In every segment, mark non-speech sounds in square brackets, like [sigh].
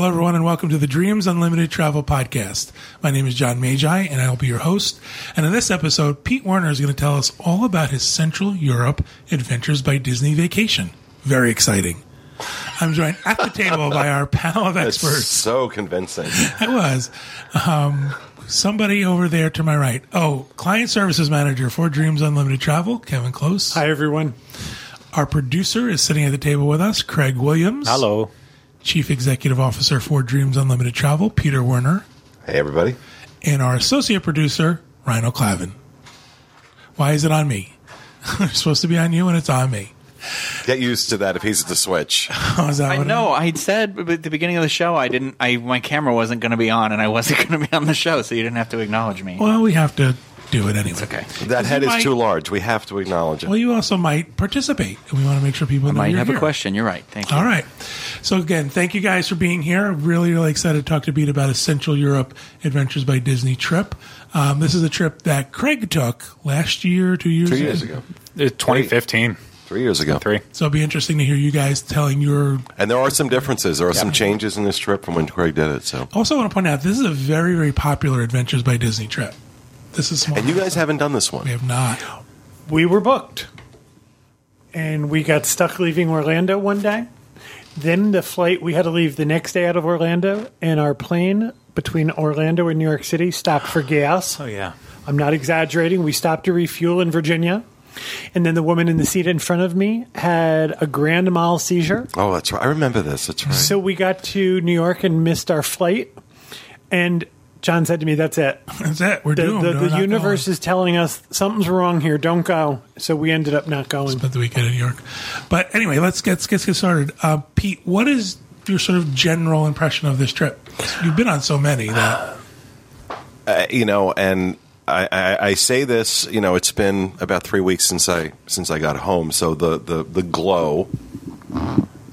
Hello, everyone, and welcome to the Dreams Unlimited Travel Podcast. My name is John Magi, and I'll be your host. And in this episode, Pete Werner is going to tell us all about his Central Europe Adventures by Disney vacation. Very exciting. I'm joined at the table by our [laughs] panel of It's experts. so convincing. I was. Um, somebody over there to my right. Oh, Client Services Manager for Dreams Unlimited Travel, Kevin Close. Hi, everyone. Our producer is sitting at the table with us, Craig Williams. Hello. Chief Executive Officer for Dreams Unlimited Travel, Peter Werner. Hey, everybody. and our associate producer, Rhino Clavin. Why is it on me? [laughs] it's supposed to be on you, and it's on me. Get used to that if he's at the switch. [laughs] Oh, is that I what know. I said at the beginning of the show, I didn't. I my camera wasn't going to be on, and I wasn't [laughs] going to be on the show, so you didn't have to acknowledge me. Well, we have to do it anyway. it's okay. That head is might- too large. We have to acknowledge it. Well, you also might participate, and we want to make sure people I know might you're have here. a question. You're right. Thank you. All right. So again, thank you guys for being here. I'm really, really excited to talk to Pete about his Central Europe Adventures by Disney trip. Um, this is a trip that Craig took last year, two years, Two years ago. It's 2015. Three years ago. Three. So it'll be interesting to hear you guys telling your. And there are some differences. There are some changes in this trip from when Craig did it. So, Also, want to point out this is a very, very popular Adventures by Disney trip. This is small. and you guys haven't done this one. we have not. We were booked, and we got stuck leaving Orlando one day. Then the flight, we had to leave the next day out of Orlando, and our plane between Orlando and New York City stopped for gas. [sighs] Oh yeah. I'm not exaggerating. We stopped to refuel in Virginia. And then the woman in the seat in front of me had a grand mal seizure. Oh, that's right. I remember this. That's right. So we got to New York and missed our flight. And John said to me, That's it. [laughs] That's it. We're The, doomed. the, We're the universe going. is telling us something's wrong here. Don't go. So we ended up not going. Spent the weekend in New York. But anyway, let's get let's get started. Uh, Pete, what is your sort of general impression of this trip? You've been on so many that [sighs] Uh, you know, and I, I, I say this. You know, it's been about three weeks since I since I got home. So the the, the glow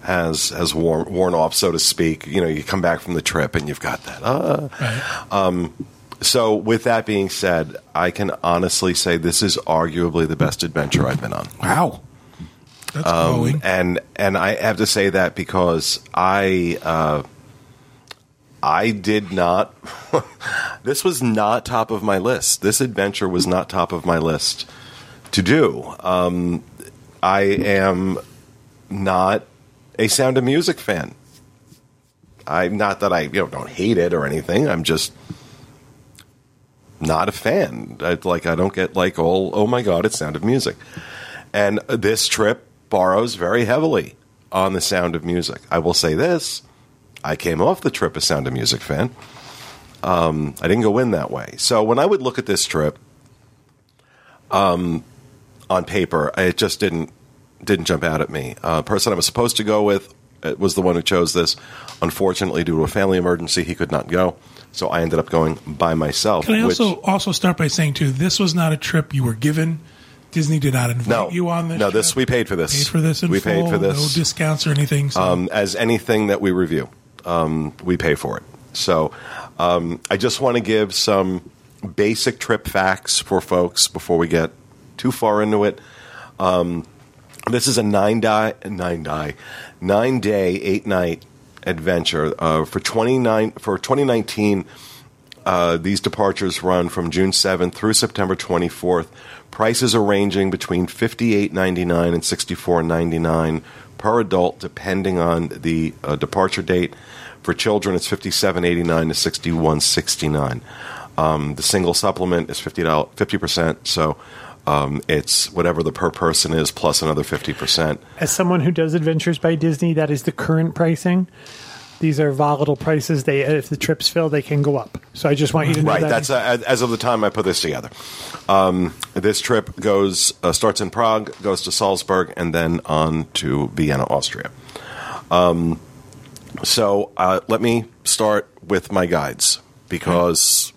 has has worn worn off, so to speak. You know, you come back from the trip and you've got that. Uh, right? So, with that being said, I can honestly say this is arguably the best adventure I've been on. wow, that's Um, glowing. and and I have to say that because I uh, I did not. [laughs] this was not top of my list. This adventure was not top of my list to do. Um, I am not a Sound of Music fan. I'm not that I you know don't hate it or anything. I'm just not a fan. I, like I don't get like all oh my god, it's Sound of Music. And this trip borrows very heavily on the Sound of Music. I will say this: I came off the trip a Sound of Music fan. Um, I didn't go in that way. So when I would look at this trip, um, on paper, it just didn't didn't jump out at me. Uh, person I was supposed to go with uh, was the one who chose this. Unfortunately, due to a family emergency, he could not go. So I ended up going by myself. Can I which- also also start by saying too, this was not a trip you were given. Disney did not invite no, you on this. no, this we paid for this. paid for this. We full, paid for this. No discounts or anything. So. um, as anything that we review. Um, we pay for it. So um, I just want to give some basic trip facts for folks before we get too far into it. Um, this is a nine die, nine die, nine day, eight night adventure uh, for twenty nine for twenty nineteen. Uh, these departures run from June 7th through September 24th. Prices are ranging between $58.99 and $64.99 per adult, depending on the uh, departure date. For children, it's $57.89 to $61.69. Um, the single supplement is $50, 50%, so um, it's whatever the per person is plus another 50%. As someone who does Adventures by Disney, that is the current pricing. These are volatile prices. They, if the trips fill, they can go up. So I just want you to know Right. that. That's uh, as of the time I put this together. Um, this trip goes uh, starts in Prague, goes to Salzburg, and then on to Vienna, Austria. Um, so uh, let me start with my guides because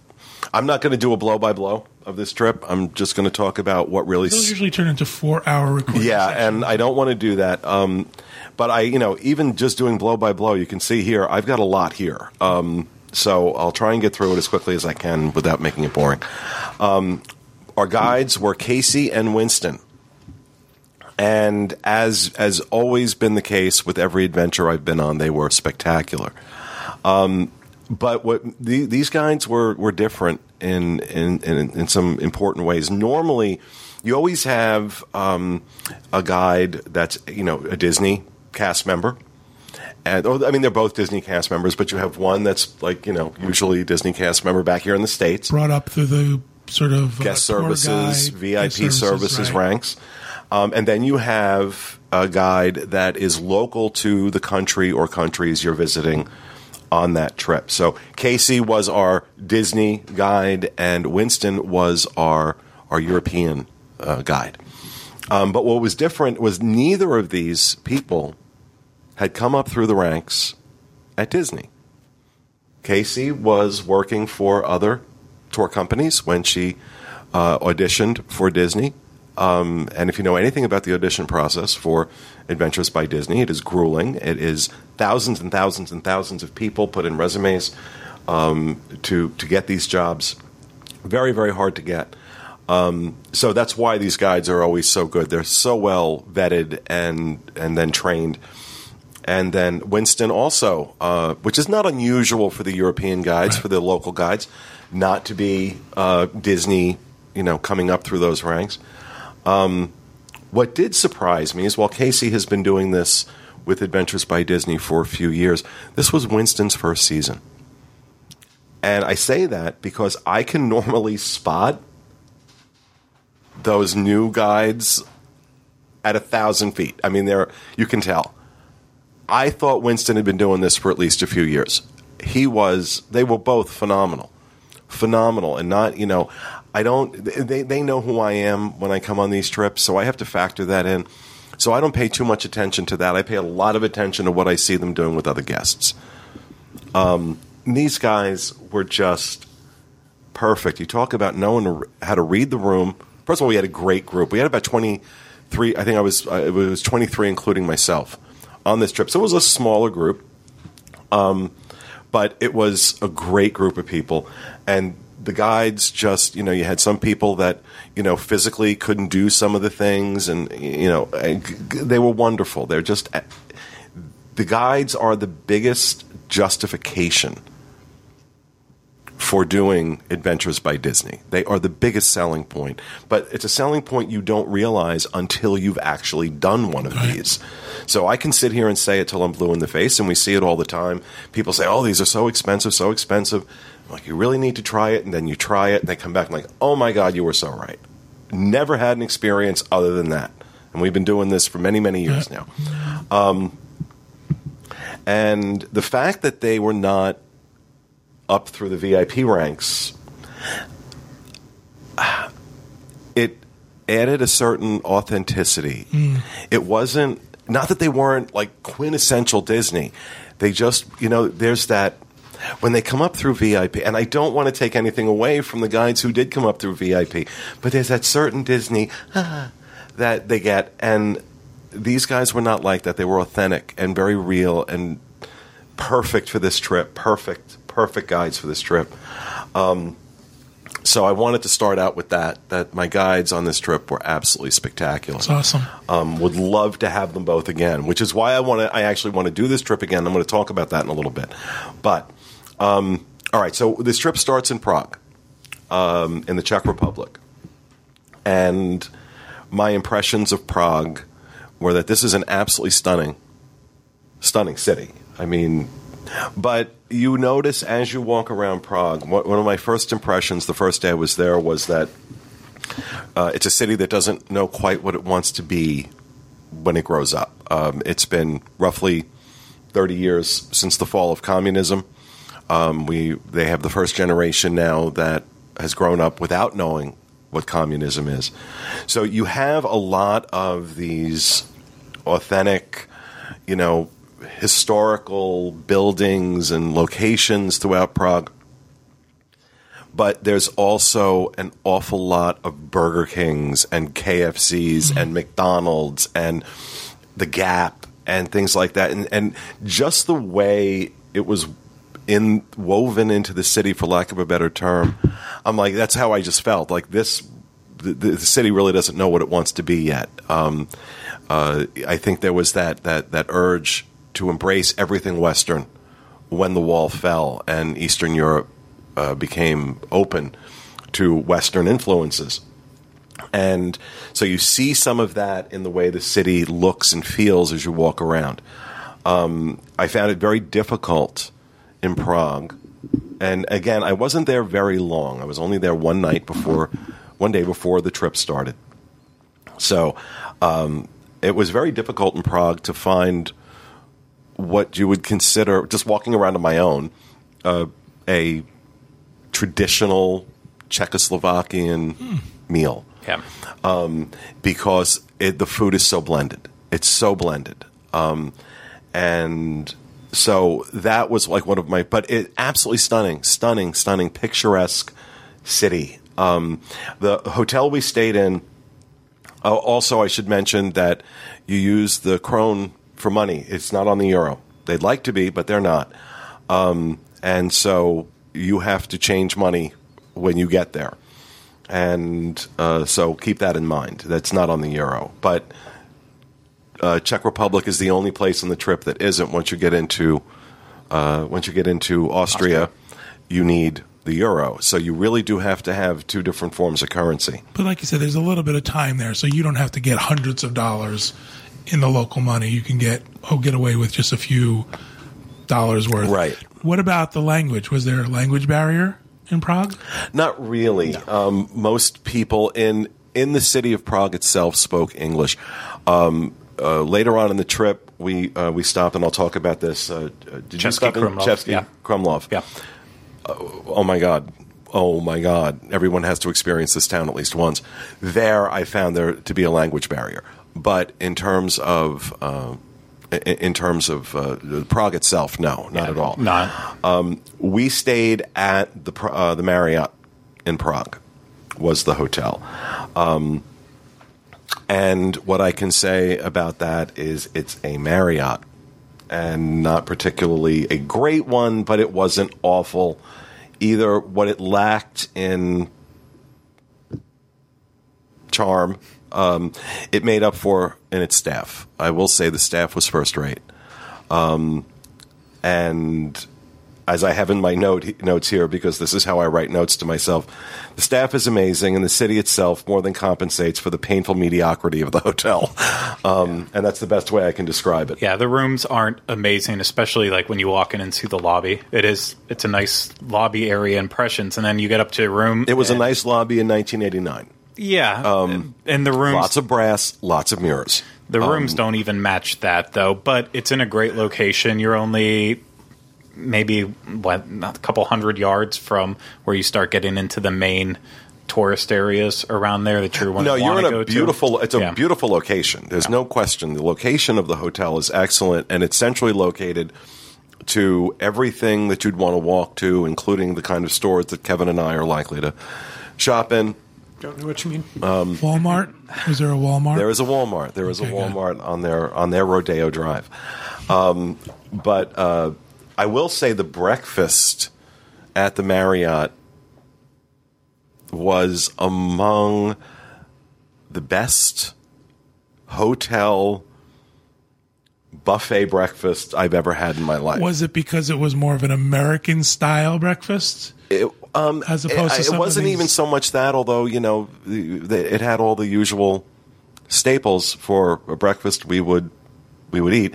I'm not going to do a blow by blow of this trip. I'm just going to talk about what really. Those s- usually turn into four hour recordings. yeah, and I don't want to do that. Um, but I, you know, even just doing blow by blow, you can see here I've got a lot here. Um, so I'll try and get through it as quickly as I can without making it boring. Um, our guides were Casey and Winston. And as has always been the case with every adventure I've been on, they were spectacular. Um, but what the, these guides were were different in, in in in some important ways. Normally, you always have um, a guide that's you know a Disney cast member. And oh, I mean, they're both Disney cast members, but you have one that's like you know usually Disney cast member back here in the states, Brought up through the sort of uh, guest tour services, guide, VIP guest services, right. ranks, um, and then you have a guide that is local to the country or countries you're visiting on that trip. So Casey was our Disney guide, and Winston was our our European uh, guide. Um, but what was different was neither of these people had come up through the ranks at Disney. Casey was working for other tour companies when she uh, auditioned for Disney. Um, and if you know anything about the audition process for Adventures by Disney, it is grueling. It is thousands and thousands and thousands of people put in resumes um, to to get these jobs. Very very hard to get. Um, so that's why these guides are always so good. They're so well vetted and and then trained. And then Winston also, uh, which is not unusual for the European guides, for the local guides, not to be uh, Disney, you know, coming up through those ranks. Um, what did surprise me is while Casey has been doing this with Adventures by Disney for a few years, this was Winston's first season. And I say that because I can [laughs] normally spot those new guides at a thousand feet. I mean, they're you can tell. I thought Winston had been doing this for at least a few years. He was. They were both phenomenal, phenomenal, and not you know. I don't. They they know who I am when I come on these trips, so I have to factor that in. So I don't pay too much attention to that. I pay a lot of attention to what I see them doing with other guests. Um, these guys were just perfect. You talk about knowing how to read the room. First of all, we had a great group. We had about twenty three. I think I was. Uh, it was twenty three, including myself, on this trip. So it was a smaller group, um, but it was a great group of people. And the guides just, you know, you had some people that you know physically couldn't do some of the things, and you know, they were wonderful. They're just eh, the guides are the biggest justification for doing Adventures by Disney. They are the biggest selling point, but it's a selling point you don't realize until you've actually done one of these. So I can sit here and say it till I'm blue in the face, and we see it all the time. People say, "Oh, these are so expensive, so expensive." I'm like, you really need to try it, and then you try it, and they come back and like, "Oh my God, you were so right." Never had an experience other than that, and we've been doing this for many, many years now. Um, and the fact that they were not up through the VIP ranks, it added a certain authenticity. Mm. It wasn't not that they weren't like quintessential Disney. They just, you know, there's that when they come up through VIP, and I don't want to take anything away from the guides who did come up through VIP, but there's that certain Disney that they get, and these guys were not like that. They were authentic and very real and perfect for this trip. Perfect, perfect guides for this trip. Um, so I wanted to start out with that. That my guides on this trip were absolutely spectacular. That's awesome. Um, would love to have them both again, which is why I want to. I actually want to do this trip again. I'm going to talk about that in a little bit. But um, all right, so this trip starts in Prague, um, in the Czech Republic, and my impressions of Prague were that this is an absolutely stunning, stunning city. I mean, but you notice as you walk around Prague, one of my first impressions the first day I was there was that uh, it's a city that doesn't know quite what it wants to be when it grows up. Um, it's been roughly 30 years since the fall of communism. Um, we they have the first generation now that has grown up without knowing what communism is. So you have a lot of these authentic, you know, historical buildings and locations throughout Prague. But there's also an awful lot of Burger Kings and KFCs and McDonald's and the Gap and things like that. And, and just the way it was in woven into the city, for lack of a better term, I'm like, that's how I just felt. Like this, the, the city really doesn't know what it wants to be yet. Um, uh, I think there was that, that, that urge to embrace everything Western when the wall fell and Eastern Europe uh, became open to Western influences. And so you see some of that in the way the city looks and feels as you walk around. Um, I found it very difficult in Prague. And again, I wasn't there very long. I was only there one night before, one day before the trip started. So um, it was very difficult in Prague to find what you would consider, just walking around on my own, uh, a traditional Czechoslovakian meal Yeah. because it, the food is so blended. It's so blended. Um, and so that was like one of my, but it absolutely stunning, stunning, stunning, picturesque city. Um, the hotel we stayed in, uh, also, I should mention that you use the krone for money. It's not on the euro. They'd like to be, but they're not. Um, and so you have to change money when you get there. And uh, so keep that in mind. That's not on the euro. But uh, Czech Republic is the only place on the trip that isn't. Once you get into uh, once you get into Austria, you need the euro. So you really do have to have two different forms of currency. But like you said, there's a little bit of time there, so you don't have to get hundreds of dollars in the local money. You can get oh get away with just a few dollars worth. Right. What about the language? Was there a language barrier in Prague? Not really. Um, most people in in the city of Prague itself spoke English. Um, uh, later on in the trip, we uh, we stopped, and I'll talk about this. Uh, uh, did you stop in Krumlov, Český yeah. Krumlov? Yeah. Oh my God. Oh my God. Everyone has to experience this town at least once. There, I found there to be a language barrier. But in terms of. Uh, in- terms of uh, Prague itself, no, not at all. Not. we stayed at the uh, the Marriott in Prague was the hotel. Um, and what I can say about that is it's a Marriott and not particularly a great one, but it wasn't awful either. What it lacked in charm, um, it made up for in its staff. I will say the staff was first rate. Um, and as I have in my note notes here, because this is how I write notes to myself, the staff is amazing, and the city itself more than compensates for the painful mediocrity of the hotel, um, and that's the best way I can describe it. Yeah, the rooms aren't amazing, especially like when you walk in and see the lobby. It is it's a nice lobby area impressions, and then you get up to a room. It was a nice lobby in 1989. yeah, and, and the rooms Lots of brass, lots of mirrors. the rooms don't even match that though. But it's in a great location. You're only maybe what a couple hundred yards from where you start getting into the main tourist areas around there that you're No, you're in go a to. beautiful. It's a Yeah. beautiful location. There's no question. The location of the hotel is excellent, and it's centrally located to everything that you'd want to walk to, including the kind of stores that Kevin and I are likely to shop in. Don't know what you mean. Walmart? is there a Walmart? There is a Walmart. There is a Okay, good. Walmart on their on their Rodeo Drive. Um, but uh, I will say the breakfast at the Marriott was among the best hotel buffet breakfast I've ever had in my life. was it because it was more of an American style breakfast? It, um, As opposed to it, some it wasn't even so much that, although you know, the, the, it had all the usual staples for a breakfast we would we would eat.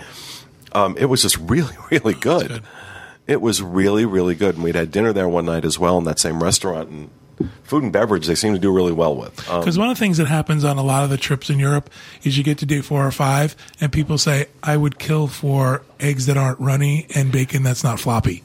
Um, it was just really, [laughs] really good. good. It was really, really good. And we'd had dinner there one night as well in that same restaurant. And food and beverage, they seem to do really well with. Um, Because one of the things that happens on a lot of the trips in Europe is you get to day four or five, and people say, "I would kill for eggs that aren't runny and bacon that's not floppy."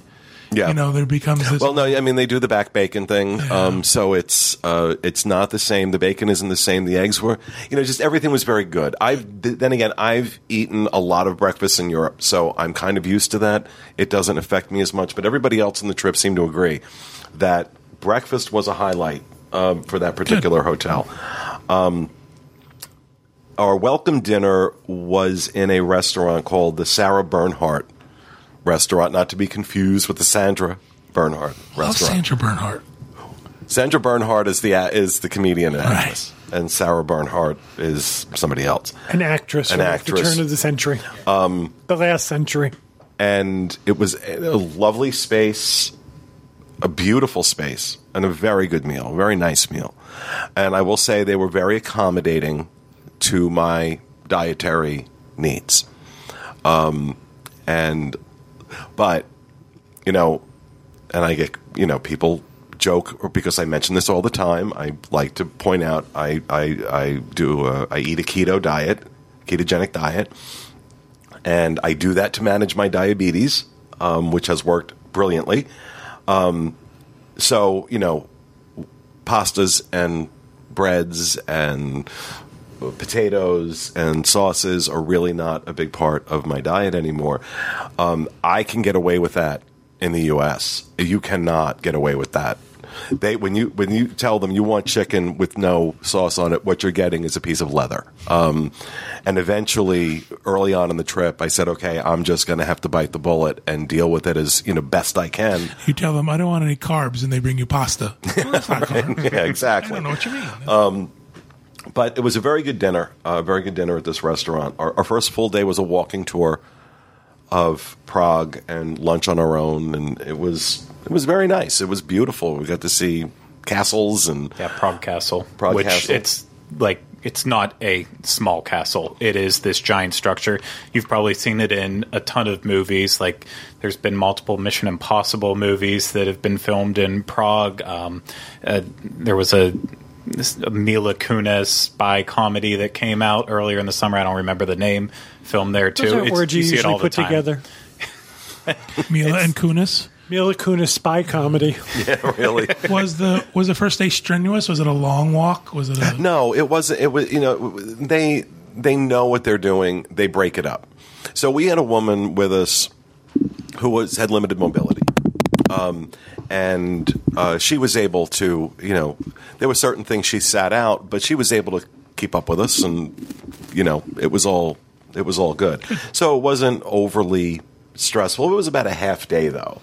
Yeah. You know, there becomes this. Well, no, I mean they do the back bacon thing, um, so it's uh, it's not the same. The bacon isn't the same. The eggs were, you know, just everything was very good. I've th- then again, I've eaten a lot of breakfast in Europe, so I'm kind of used to that. It doesn't affect me as much, but everybody else on the trip seemed to agree that breakfast was a highlight um, for that particular hotel. Um, our welcome dinner was in a restaurant called the Sarah Bernhardt restaurant, not to be confused with the Sandra Bernhard Love restaurant. Sandra Bernhard. Sandra Bernhard is the is the comedian and Right. and Sarah Bernhardt is somebody else. An actress An actress. the turn of the century. Um, the last century. and it was a lovely space, a beautiful space, and a very good meal, a very nice meal. And I will say they were very accommodating to my dietary needs. Um, and, but, you know, and I get, you know, people joke or because I mention this all the time. I like to point out I I, I do a, I eat a keto diet, ketogenic diet, and I do that to manage my diabetes, um, which has worked brilliantly. Um, so you know, pastas and breads and potatoes and sauces are really not a big part of my diet anymore. Um, I can get away with that in the U.S. You cannot get away with that. They when you when you tell them you want chicken with no sauce on it, what you're getting is a piece of leather. Um, and eventually, early on in the trip, I said, "Okay, I'm just going to have to bite the bullet and deal with it as you know best I can." You tell them I don't want any carbs, and they bring you pasta. [laughs] Well, carbs. Yeah, exactly. I don't know what you mean. But it was a very good dinner, a very good dinner at this restaurant. Our, our first full day was a walking tour of Prague and lunch on our own, and it was it was very nice. It was beautiful. We got to see castles and Yeah, Prague Castle. Prague which Castle. it's like it's not a small castle. It is this giant structure. You've probably seen it in a ton of movies. Like there's been multiple Mission Impossible movies that have been filmed in Prague. Um, uh, there was a, this, a Mila Kunis spy comedy that came out earlier in the summer. I don't remember the name. Film there too. Those are It's- orgies you see it usually all the put time. together. [laughs] Mila and Kunis. Mila Kunis spy comedy. [laughs] yeah, really. Was the was the first day strenuous? Was it a long walk? Was it a [laughs] No, it wasn't. It was you know they they know what they're doing. They break it up. So we had a woman with us who was had limited mobility, um, and uh, she was able to you know there were certain things she sat out, but she was able to keep up with us, and you know it was all it was all good. [laughs] So it wasn't overly stressful. It was about a half day though.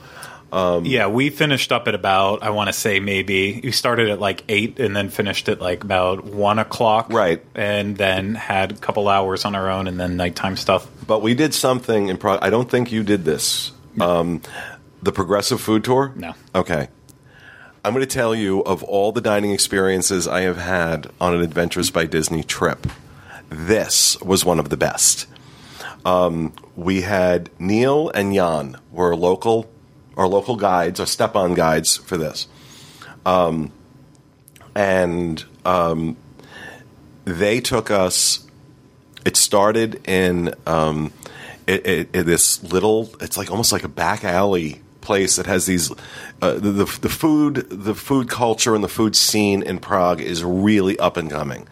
Yeah, we finished up at about I want to say maybe we started at like eight and then finished at like about one o'clock, Right. And then had a couple hours on our own and then nighttime stuff. But we did something in Prague. I don't think you did this. Um, the progressive food tour? No. Okay. I'm going to tell you of all the dining experiences I have had on an Adventures by Disney trip, this was one of the best. Um, we had Neil and Jan were local, our local guides, our step-on guides for this, um, and um, they took us it started in um, it, it, it- this little. It's like almost like a back alley place that has these. Uh, the, the the food, the food culture, and the food scene in Prague is really up and coming.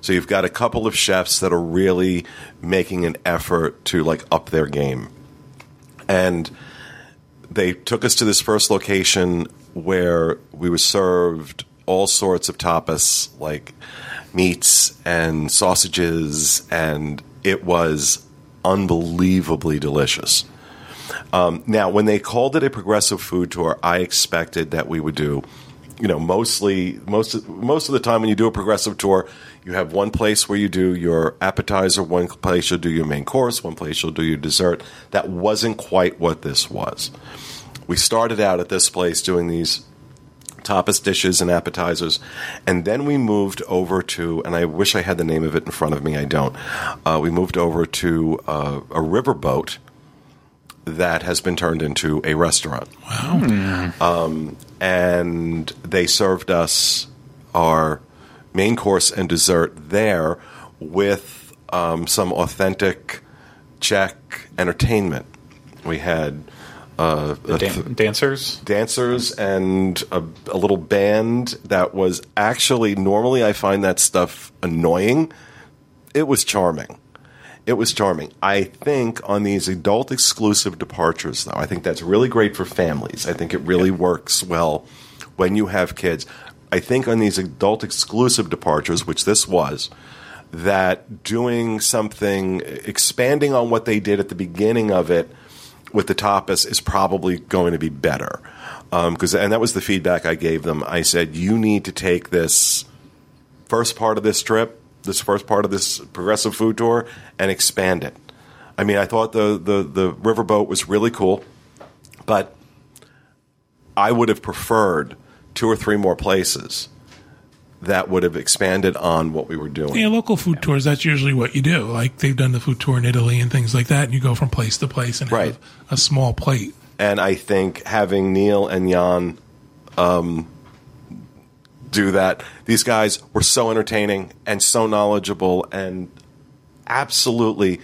So you've got a couple of chefs that are really making an effort to like up their game, and they took us to this first location where we were served all sorts of tapas, like meats and sausages, and it was unbelievably delicious. Um, now, when they called it a progressive food tour, I expected that we would do, you know, mostly most of, most of the time when you do a progressive tour, you have one place where you do your appetizer, one place you'll do your main course, one place you'll do your dessert. That wasn't quite what this was. We started out at this place doing these tapas dishes and appetizers, and then we moved over to, and I wish I had the name of it in front of me, I don't. Uh, we moved over to uh, a riverboat that has been turned into a restaurant. wow? Um, and they served us our main course and dessert there with um, some authentic Czech entertainment. We had uh, a th- Dan- dancers. dancers and a, a little band that was actually normally I find that stuff annoying. It was charming. It was charming. I think on these adult exclusive departures, though, I think that's really great for families. I think it really works well when you have kids. I think on these adult exclusive departures, which this was, that doing something, expanding on what they did at the beginning of it with the tapas is probably going to be better. Um, because and that was the feedback I gave them. I said you need to take this first part of this trip, this first part of this progressive food tour, and expand it. I mean, I thought the the the riverboat was really cool, but I would have preferred two or three more places that would have expanded on what we were doing. Yeah, local food tours, that's usually what you do. Like they've done the food tour in Italy and things like that, and you go from place to place and Right. have a small plate. and I think having Neil and Jan um, do that, these guys were so entertaining and so knowledgeable and absolutely,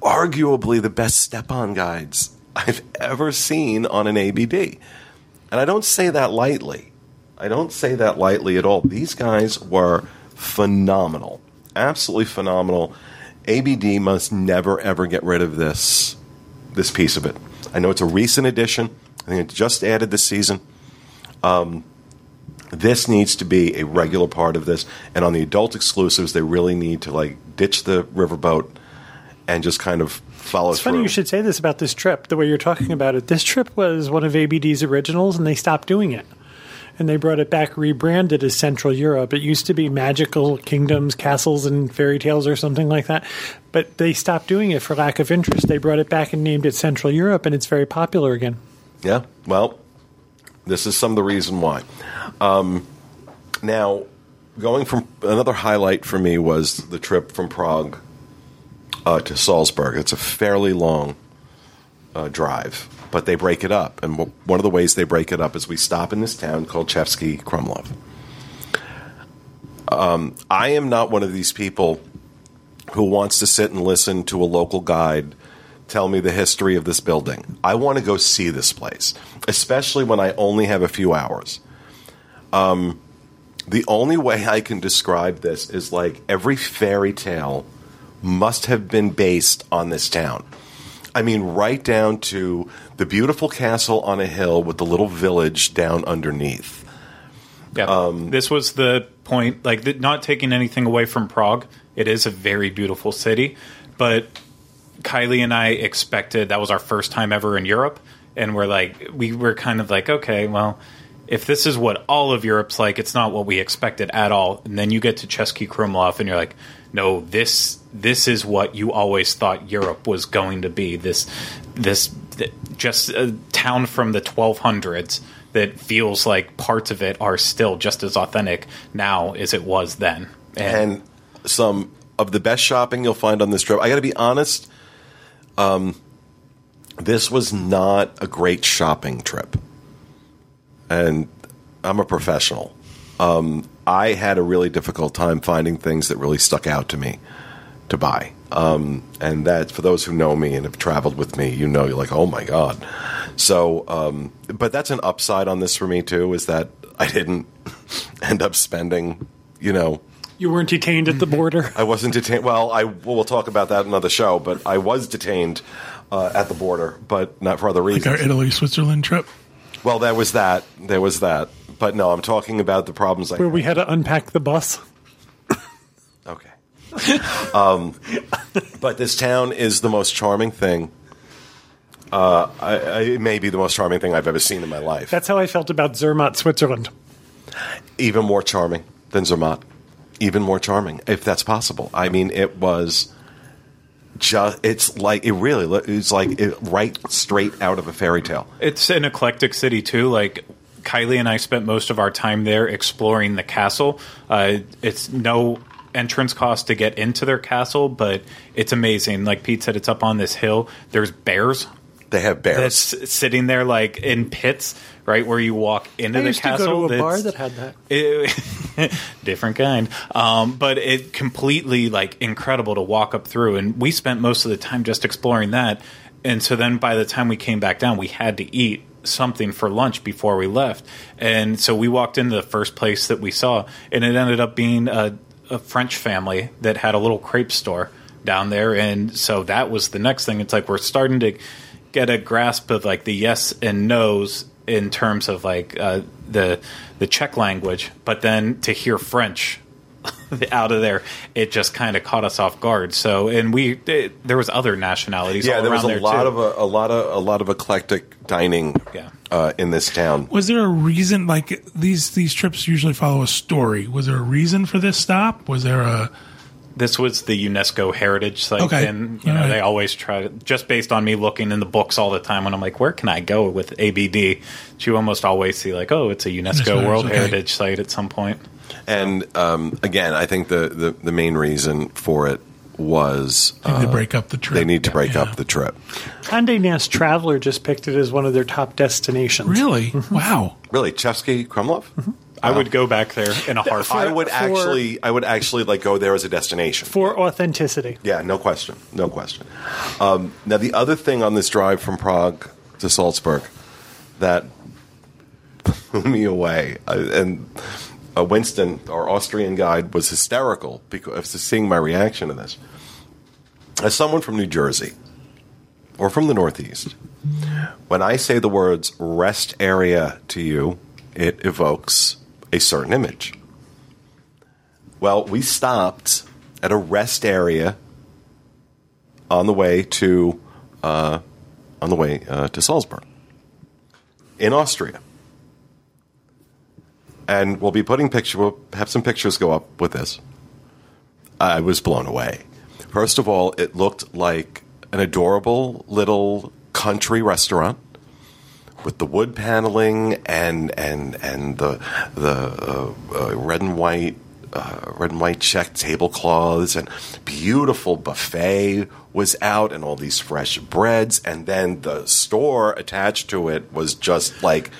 arguably the best step-on guides I've ever seen on an ABD. And I don't say that lightly. I don't say that lightly at all. These guys were phenomenal, absolutely phenomenal. ABD must never ever get rid of this this piece of it. I know it's a recent addition. I think it just added this season. Um, this needs to be a regular part of this. And on the adult exclusives, they really need to like ditch the riverboat and just kind of follow It's through. funny you should say this about this trip, the way you're talking about it. This trip was one of ABD's originals, and they stopped doing it. And they brought it back rebranded as Central Europe. It used to be Magical Kingdoms, Castles, and Fairy Tales or something like that. But they stopped doing it for lack of interest. They brought it back and named it Central Europe, and it's very popular again. Yeah. Well, this is some of the reason why. Um, now, going from another highlight for me was the trip from Prague uh, to Salzburg. It's a fairly long uh, drive, but they break it up, and w- one of the ways they break it up is we stop in this town called Český Krumlov. Um, I am not one of these people who wants to sit and listen to a local guide tell me the history of this building. I want to go see this place, especially when I only have a few hours. Um, the only way I can describe this is like every fairy tale must have been based on this town. I mean, right down to the beautiful castle on a hill with the little village down underneath. Yeah. Um, this was the point, like, not taking anything away from Prague. It is a very beautiful city, but Kylie and I expected that was our first time ever in Europe, and we're like, we were kind of like, okay, well, if this is what all of Europe's like, it's not what we expected at all. And then you get to Český Krumlov, and you're like, no, this this is what you always thought Europe was going to be. This this th- just a town from the 1200s that feels like parts of it are still just as authentic now as it was then. and some of the best shopping you'll find on this trip. I got to be honest. Um, this was not a great shopping trip, and I'm a professional. Um, I had a really difficult time finding things that really stuck out to me to buy. Um, and that, for those who know me and have traveled with me, you know, you're like, oh my god. So, um, but that's an upside on this for me too, is that I didn't [laughs] end up spending, you know, You weren't detained at the border. I wasn't detained. Well, I well, we'll talk about that in another show. But I was detained uh, at the border, but not for other Like our reasons. Italy Switzerland trip. well, there was that. There was that. But no, I'm talking about the problems. I Where we had to unpack the bus. [coughs] okay. um, but this town is the most charming thing. Uh, I, I, it may be the most charming thing I've ever seen in my life. That's how I felt about Zermatt, Switzerland. even more charming than Zermatt. Even more charming, if that's possible. I mean, it was just, it's like, it really it's like it, right straight out of a fairy tale. It's an eclectic city too. Like Kylie and I spent most of our time there exploring the castle. Uh, it's no entrance cost to get into their castle, but it's amazing. Like Pete said, it's up on this hill. There's bears They have bears. that's sitting there like in pits, right where you walk into I the used to castle. go to a bar that had that. it, [laughs] different kind um, but it completely like incredible to walk up through and we spent most of the time just exploring that and so then by the time we came back down we had to eat something for lunch before we left and so we walked into the first place that we saw and it ended up being a, a french family that had a little crepe store down there and so that was the next thing it's like we're starting to get a grasp of like the yes and no's in terms of like uh, the the Czech language, but then to hear French [laughs] out of there, it just kind of caught us off guard. So, and we it, there was other nationalities. yeah, all there was a there lot too. of a, a lot of a lot of eclectic dining Yeah. uh, in this town. Was there a reason? Like these these trips usually follow a story. Was there a reason for this stop? Was there a This was the UNESCO heritage site, Okay. and you know All right. they always try to just based on me looking in the books all the time. When I'm like, where can I go with ABD? You almost always see like, oh, it's a UNESCO UNESCO, World okay. Heritage site at some point. And um, again, I think the, the, the main reason for it was They need to uh, break up the trip. they need to break Yeah. up the trip. Condé Nast Traveler just picked it as one of their top destinations. Really? Wow. Really, Český Krumlov? I would go back there in a heartbeat. I would for- actually, I would actually like go there as a destination. For authenticity. Yeah, no question, no question. Um, now, the other thing on this drive from Prague to Salzburg that blew me away, uh, and uh, Winston, our Austrian guide, was hysterical because of seeing my reaction to this. As someone from New Jersey or from the Northeast, when I say the words rest area to you, it evokes a certain image. Well, we stopped at a rest area on the way to uh, on the way uh, to Salzburg in Austria, and we'll be putting picture. We'll have some pictures go up with this. I was blown away. First of all, it looked like an adorable little country restaurant with the wood paneling and and and the the uh, uh, red and white uh, red and white checked tablecloths and beautiful buffet was out and all these fresh breads and then the store attached to it was just like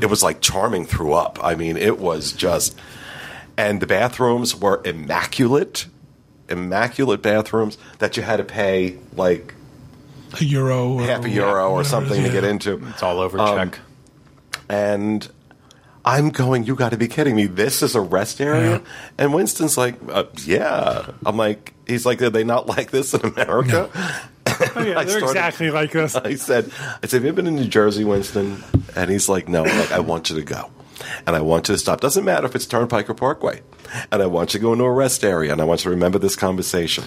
it was like charming threw up. I mean, it was just and the bathrooms were immaculate immaculate bathrooms that you had to pay like A euro. Or, half a euro or something is, to get into It's all over Um, check. and I'm going, you got to be kidding me. This is a rest area? Yeah. And Winston's like, uh, yeah. I'm like, he's like, are they not like this in America? [laughs] Oh, yeah, I they're started- exactly like this. [laughs] I said, I said, have you been in New Jersey, Winston? And he's like, no. I'm like, I want you to go. And I want you to stop. Doesn't matter if it's Turnpike or Parkway. And I want you to go into a rest area. And I want you to remember this conversation.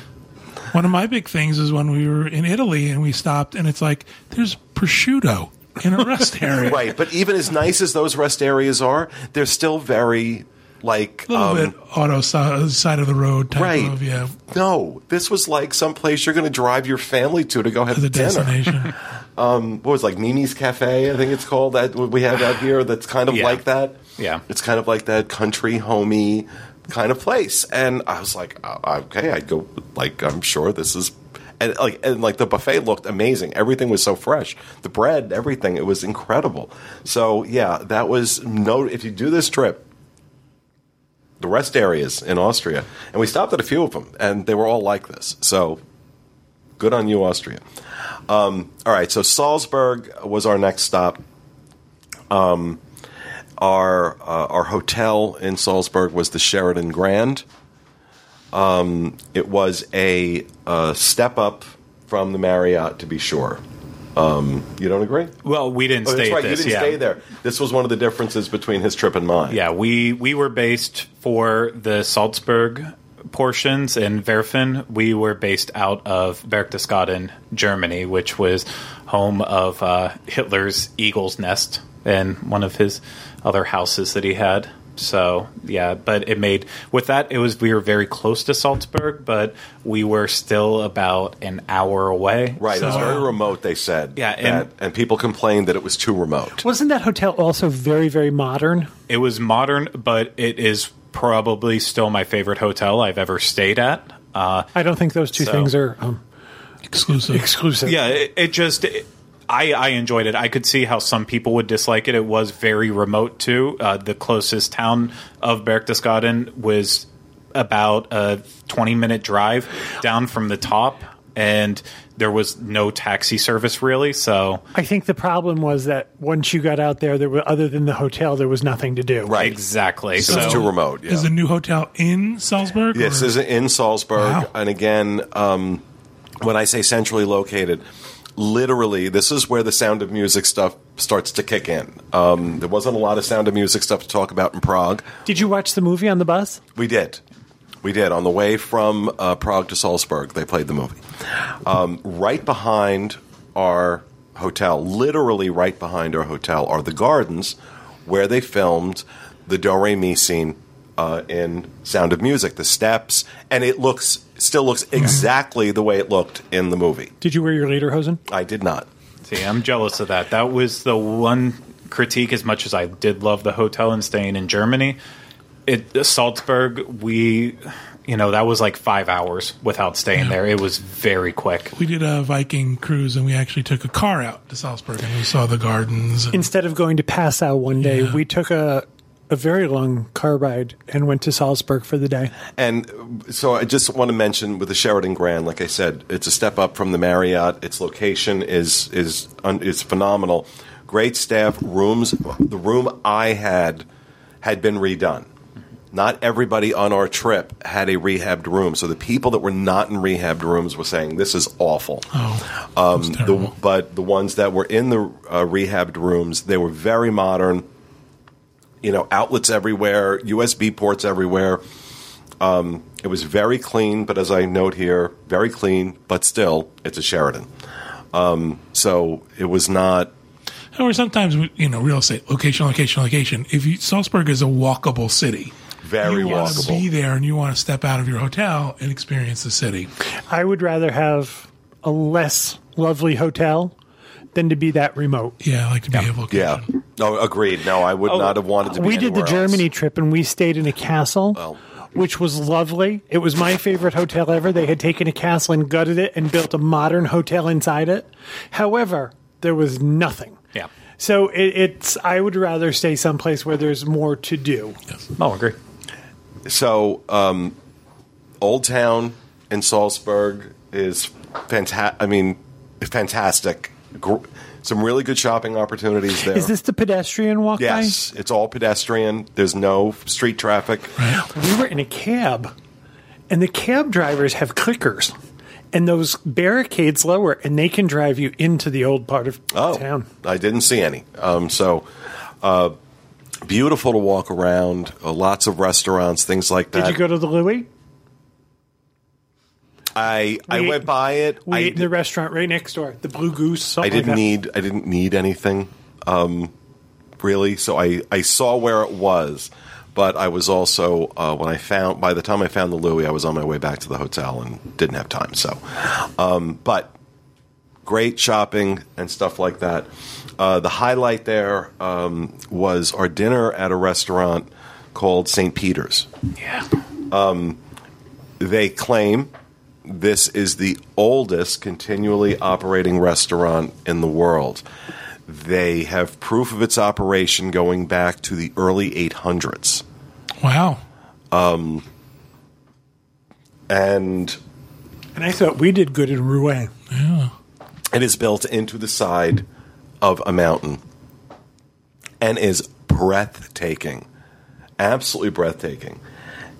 One of my big things is when we were in Italy and we stopped, and it's like there's prosciutto in a rest [laughs] area. Right. But even as nice as those rest areas are, they're still very, like, A little um, bit auto si- side of the road type Right. of yeah, No, this was like some place you're going to drive your family to to go have as a dinner. destination. [laughs] What was it, like Mimi's Cafe? I think it's called that we have out here. That's kind of Yeah. like that. Yeah. it's kind of like that country homey kind of place. And I was like, uh, okay, I'd go. Like I'm sure this is. And like and like the buffet looked amazing. Everything was so fresh. The bread, everything, it was incredible. So yeah, that was no. If you do this trip, the rest areas in Austria, and we stopped at a few of them, and they were all like this. So good on you, Austria. Um, all right, so Salzburg was our next stop. Um, our uh, our hotel in Salzburg was the Sheraton Grand. Um, it was a, uh step up from the Marriott, to be sure. Um, you don't agree? Well, we didn't Oh, stay that's at right. this. you didn't yeah. stay there. This was one of the differences between his trip and mine. Yeah, we we were based for the Salzburg portions in Werfen. We were based out of Berchtesgaden, Germany, which was home of uh, Hitler's eagle's nest and one of his other houses that he had. So yeah, but it made with that it was we were very close to Salzburg, but we were still about an hour away. Right, it was very remote. They said, Yeah, that- and- and people complained that it was too remote. Wasn't that hotel also very, very modern? It was modern, but it is probably still my favorite hotel I've ever stayed at. Uh, I don't think those two So- things are um, Exclusive. exclusive. yeah, it, it just it, I I enjoyed it. I could see how some people would dislike it. It was very remote too. Uh, the closest town of Berchtesgaden was about a twenty minute drive down from the top, and there was no taxi service really. So I think the problem was that once you got out there, there were other than the hotel, there was nothing to do. Right. exactly. So So it's too remote. Yeah. Is the new hotel in Salzburg? Yes, or- this is in Salzburg, Wow. and again, um, when I say centrally located, literally, this is where the Sound of Music stuff starts to kick in. Um, there wasn't a lot of Sound of Music stuff to talk about in Prague. Did you watch the movie on the bus? We did. We did. On the way from uh, Prague to Salzburg, they played the movie. Um, right behind our hotel, literally right behind our hotel, are the gardens where they filmed the Do Re Mi scene uh, in Sound of Music, the steps, and it looks still looks exactly the way it looked in the movie. Did you wear your lederhosen? I did not. See, I'm jealous of that. That was the one critique. As much as I did love the hotel and staying in Germany, it uh, Salzburg, we, you know, that was like five hours without staying there. It was very quick. We did a Viking cruise and we actually took a car out to Salzburg and we saw the gardens. And, Instead of going to Passau one day, Yeah. we took a a very long car ride and went to Salzburg for the day. And so I just want to mention with the Sheraton Grand, like I said, it's a step up from the Marriott. Its location is is is phenomenal. Great staff, rooms. The room I had had been redone. Not everybody on our trip had a rehabbed room, so the people that were not in rehabbed rooms were saying this is awful. oh, Um, the, but the ones that were in the uh, rehabbed rooms, they were very modern. You know, outlets everywhere, USB ports everywhere. Um, it was very clean, but as I note here, very clean, but still, it's a Sheraton. Um, so it was not. or sometimes, you know, real estate, location, location, location. If you, Salzburg is a walkable city. Very you want to walkable. be there and you want to step out of your hotel and experience the city. I would rather have a less lovely hotel than to be that remote. Yeah, I like to be able to. Yeah. No, agreed. No, I would not have wanted to. Be we did the anywhere else. Germany trip and we stayed in a castle, Well. which was lovely. It was my favorite hotel ever. They had taken a castle and gutted it and built a modern hotel inside it. However, there was nothing. Yeah. So it, it's. I would rather stay someplace where there's more to do. Yes. Oh, agree. So, um, Old Town in Salzburg is fantastic. I mean, fantastic. Gr- some really good shopping opportunities there. Is this the pedestrian walkway? yes, it's all pedestrian. There's no street traffic. We were in a cab, and the cab drivers have clickers, and those barricades lower, and they can drive you into the old part of Oh, town. I didn't see any. Um, so, uh, beautiful to walk around. Uh, lots of restaurants, things like that. Did you go to the Louis? I I We went by it. We I, ate in the restaurant right next door, the Blue Goose. I didn't like need I didn't need anything um, really. So I I saw where it was, but I was also uh, when I found by the time I found the Louis, I was on my way back to the hotel and didn't have time. So, um, but great shopping and stuff like that. Uh, the highlight there um, was our dinner at a restaurant called St. Peter's. Yeah. They claim this is the oldest continually operating restaurant in the world. They have proof of its operation going back to the early 800s. Wow. Um, and And I thought we did good in Rouen. Yeah. it is built into the side of a mountain and is breathtaking. Absolutely breathtaking.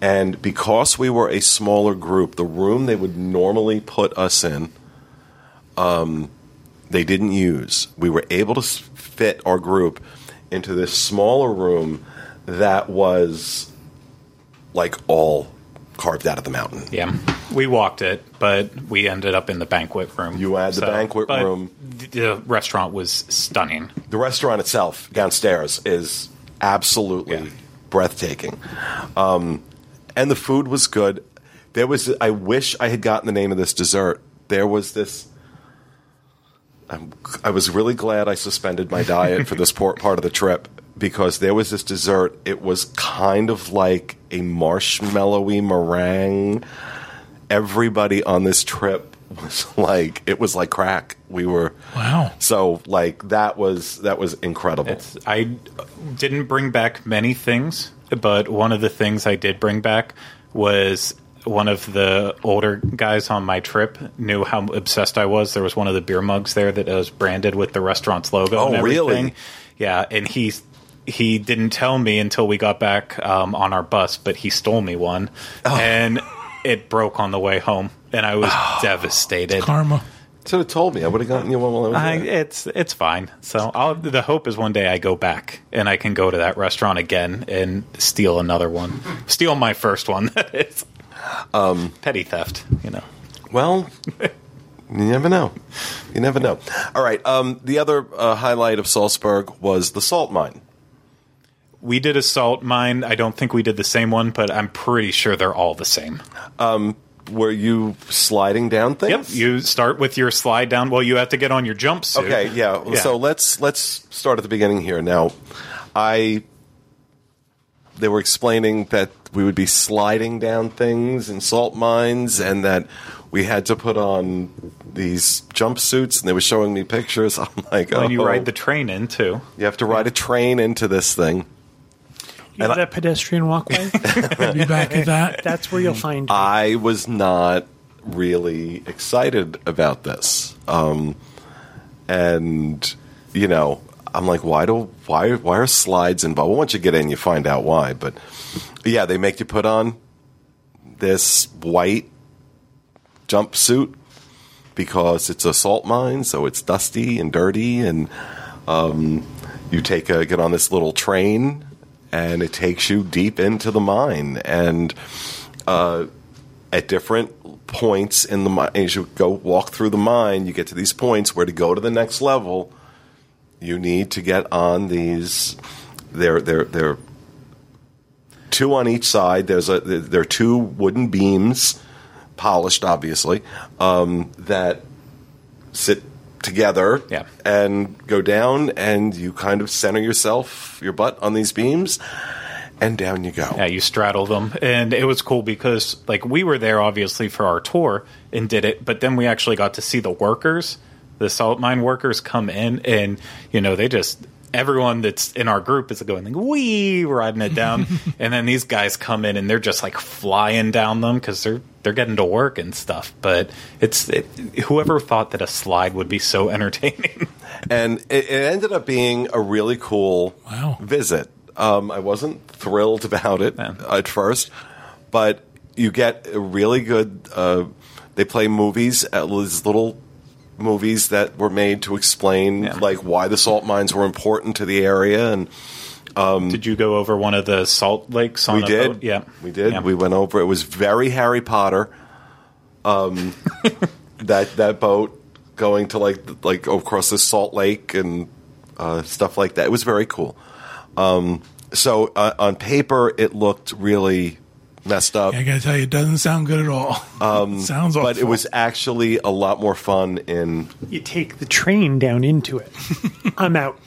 And because we were a smaller group, the room they would normally put us in, um, they didn't use. We were able to fit our group into this smaller room that was like all carved out of the mountain. Yeah, we walked it, but we ended up in the banquet room. You had the banquet but room. The restaurant was stunning. the restaurant itself downstairs is absolutely Yeah. breathtaking. Um, and the food was good. There was, I wish I had gotten the name of this dessert. There was this. I'm, I was really glad I suspended my diet for this [laughs] por- part of the trip because there was this dessert. It was kind of like a marshmallowy meringue. Everybody on this trip was [laughs] like, it was like crack. We were Wow. so like that was that was incredible. It's, I didn't bring back many things, but one of the things I did bring back was one of the older guys on my trip knew how obsessed I was. There was one of the beer mugs there that was branded with the restaurant's logo. Oh, and everything. really? Yeah, and he he didn't tell me until we got back um, on our bus, but he stole me one, Oh. and it broke on the way home, and I was [sighs] devastated. Karma. Should have told me. I would have gotten you one while I was I, there. it's it's fine. So I'll, the hope is one day I go back and I can go to that restaurant again and steal another one, steal my first one. [laughs] That is um, petty theft. You know. Well, you never know. You never know. All right. Um, the other uh, highlight of Salzburg was the salt mine. We did a salt mine. I don't think we did the same one, but I'm pretty sure they're all the same. Were you sliding down things? Yep. You start with your slide down. Well, you have to get on your jumpsuit. Okay, yeah. Yeah. So let's let's start at the beginning here. Now, I they were explaining that we would be sliding down things in salt mines, and that we had to put on these jumpsuits, and they were showing me pictures. [laughs] I'm like, oh, When you oh. ride the train in too. you have to ride a train into this thing. You know that pedestrian walkway? [laughs] Be back at that. That's where you'll find. me. I was not really excited about this. Um, and you know, I'm like, why do why why are slides involved? Well, once you get in, you find out why. But yeah, they make you put on this white jumpsuit because it's a salt mine, so it's dusty and dirty, and um, you take a get on this little train, and it takes you deep into the mine, and uh, at different points in the mine, as you go walk through the mine, you get to these points where to go to the next level, you need to get on these. They're they're they're two on each side. There's a there are two wooden beams, polished obviously, um, that sit together Yeah. and go down, and you kind of center yourself, your butt on these beams, and down you go. Yeah, you straddle them, and it was cool because like we were there obviously for our tour and did it, but then we actually got to see the workers, the salt mine workers, come in, and you know they just everyone that's in our group is going like wee riding it down, [laughs] and then these guys come in and they're just like flying down them because they're they're getting to work and stuff. But it's it, whoever thought that a slide would be so [laughs] entertaining. and it, it ended up being a really cool Wow. visit. Um, I wasn't thrilled about it Yeah. at first, but you get a really good. Uh, they play movies, at these little movies that were made to explain Yeah. like why the salt mines were important to the area, and did you go over one of the salt lakes? We did. boat? Yeah, we did. Yeah. We went over. It was very Harry Potter. Um, [laughs] that that boat going to like like across the Salt Lake and uh, stuff like that. It was very cool. Um, so uh, on paper, it looked really messed up, I gotta tell you, it doesn't sound good at all. [laughs] Sounds awful. but it was actually a lot more fun in. You take the train down into it. [laughs] I'm out.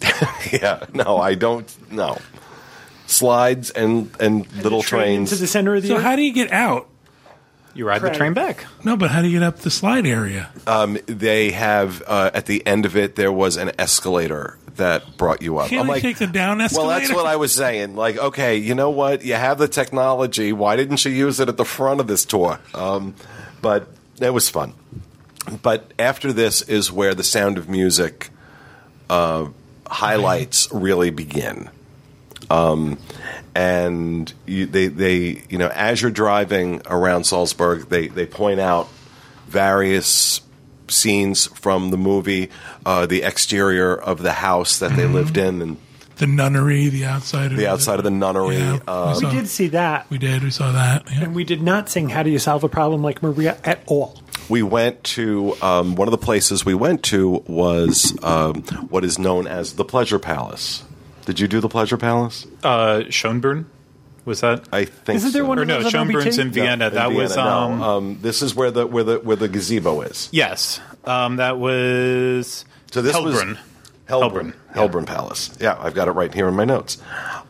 [laughs] Yeah, no, I don't. No slides and and little Train trains. into the center of the So earth. how do you get out? You ride the train back. No, but how do you get up the slide area? they have uh, at the end of it there was an escalator that brought you up. Can't I'm like, take the down well, that's what I was saying. Like, okay, you know what? You have the technology. Why didn't you use it at the front of this tour? Um, but it was fun. But after this is where the sound of music uh, highlights really begin. Um, and you, they, they, you know, as you're driving around Salzburg, they, they point out various scenes from the movie, uh, the exterior of the house that they lived in, and the nunnery, the outside of the outside of the nunnery. Yeah. Uh, we did see that. We did. We saw that. Yeah. And we did not sing How Do You Solve a Problem Like Maria at all. we went to um, one of the places we went to was um, what is known as the Pleasure Palace. Did you do the Pleasure Palace? Uh, Schönbrunn was that? I think Isn't there so. one or of no, those on Schönbrunn's in Vienna. No, in that was um, no. um, this is where the where the where the gazebo is. yes. Um, that was So this was Hellbrunn. Hellbrunn. Hellbrunn, Hellbrunn Palace. Yeah, I've got it right here in my notes.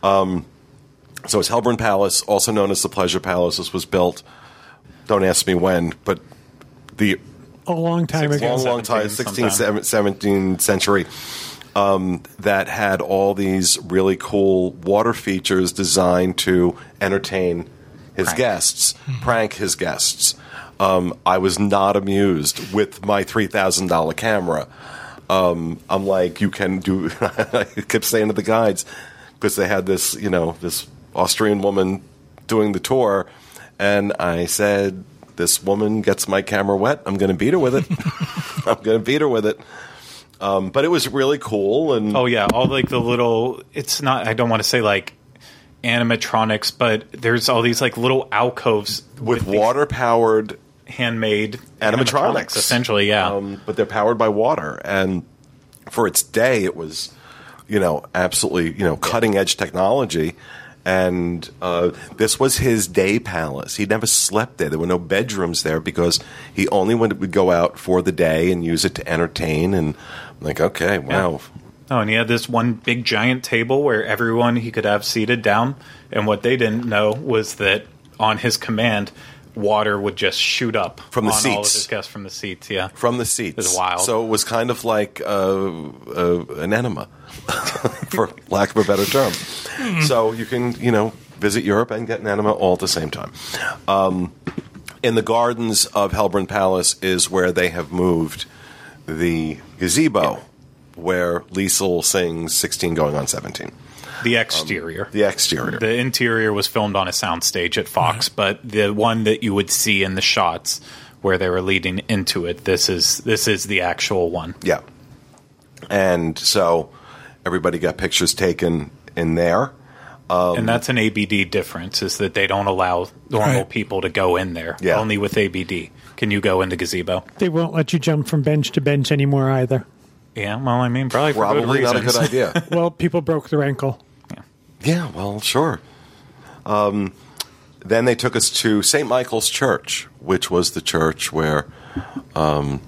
Um, so it's Hellbrunn Palace, also known as the Pleasure Palace. This was built. Don't ask me when, but the A long time ago. long, long time, 17 16th, 17th century, um, that had all these really cool water features designed to entertain his Prank. guests, prank his guests. Um, I was not amused with my $3,000 camera. Um, I'm like, you can do, [laughs] I kept saying to the guides, because they had this, you know, this Austrian woman doing the tour, and I said, this woman gets my camera wet. I'm going to beat her with it. [laughs] I'm going to beat her with it. Um, but it was really cool, and Oh yeah, all like the little. It's not. I don't want to say like animatronics, but there's all these like little alcoves with these water powered handmade animatronics, essentially. Yeah. um, but they're powered by water, and for its day, it was, you know, absolutely, you know, cutting edge technology, And uh, this was his day palace. He never slept there. There were no bedrooms there because he only would, would go out for the day and use it to entertain. And I'm like, okay, wow. Oh, and he had this one big giant table where everyone he could have seated down. And what they didn't know was that on his command, water would just shoot up From the on all of seats. his guests from the seats. Yeah, From the seats. It was wild. So it was kind of like uh, uh, an enema, [laughs] for lack of a better term. So you can, you know, visit Europe and get an enema all at the same time. Um, in the gardens of Hellbrunn Palace is where they have moved the gazebo where Liesel sings 16 going on 17. The exterior. The exterior. The interior was filmed on a soundstage at Fox, but the one that you would see in the shots where they were leading into it, this is this is the actual one. Yeah. And so everybody got pictures taken in there. Um, and that's an ABD difference is that they don't allow normal Right. people to go in there. Yeah. Only with ABD can you go in the gazebo. They won't let you jump from bench to bench anymore either. Yeah, well, I mean, probably for Probably good not a good idea. [laughs] Well, people broke their ankle. Yeah, well, sure. Um, then they took us to St. Michael's Church, which was the church where um,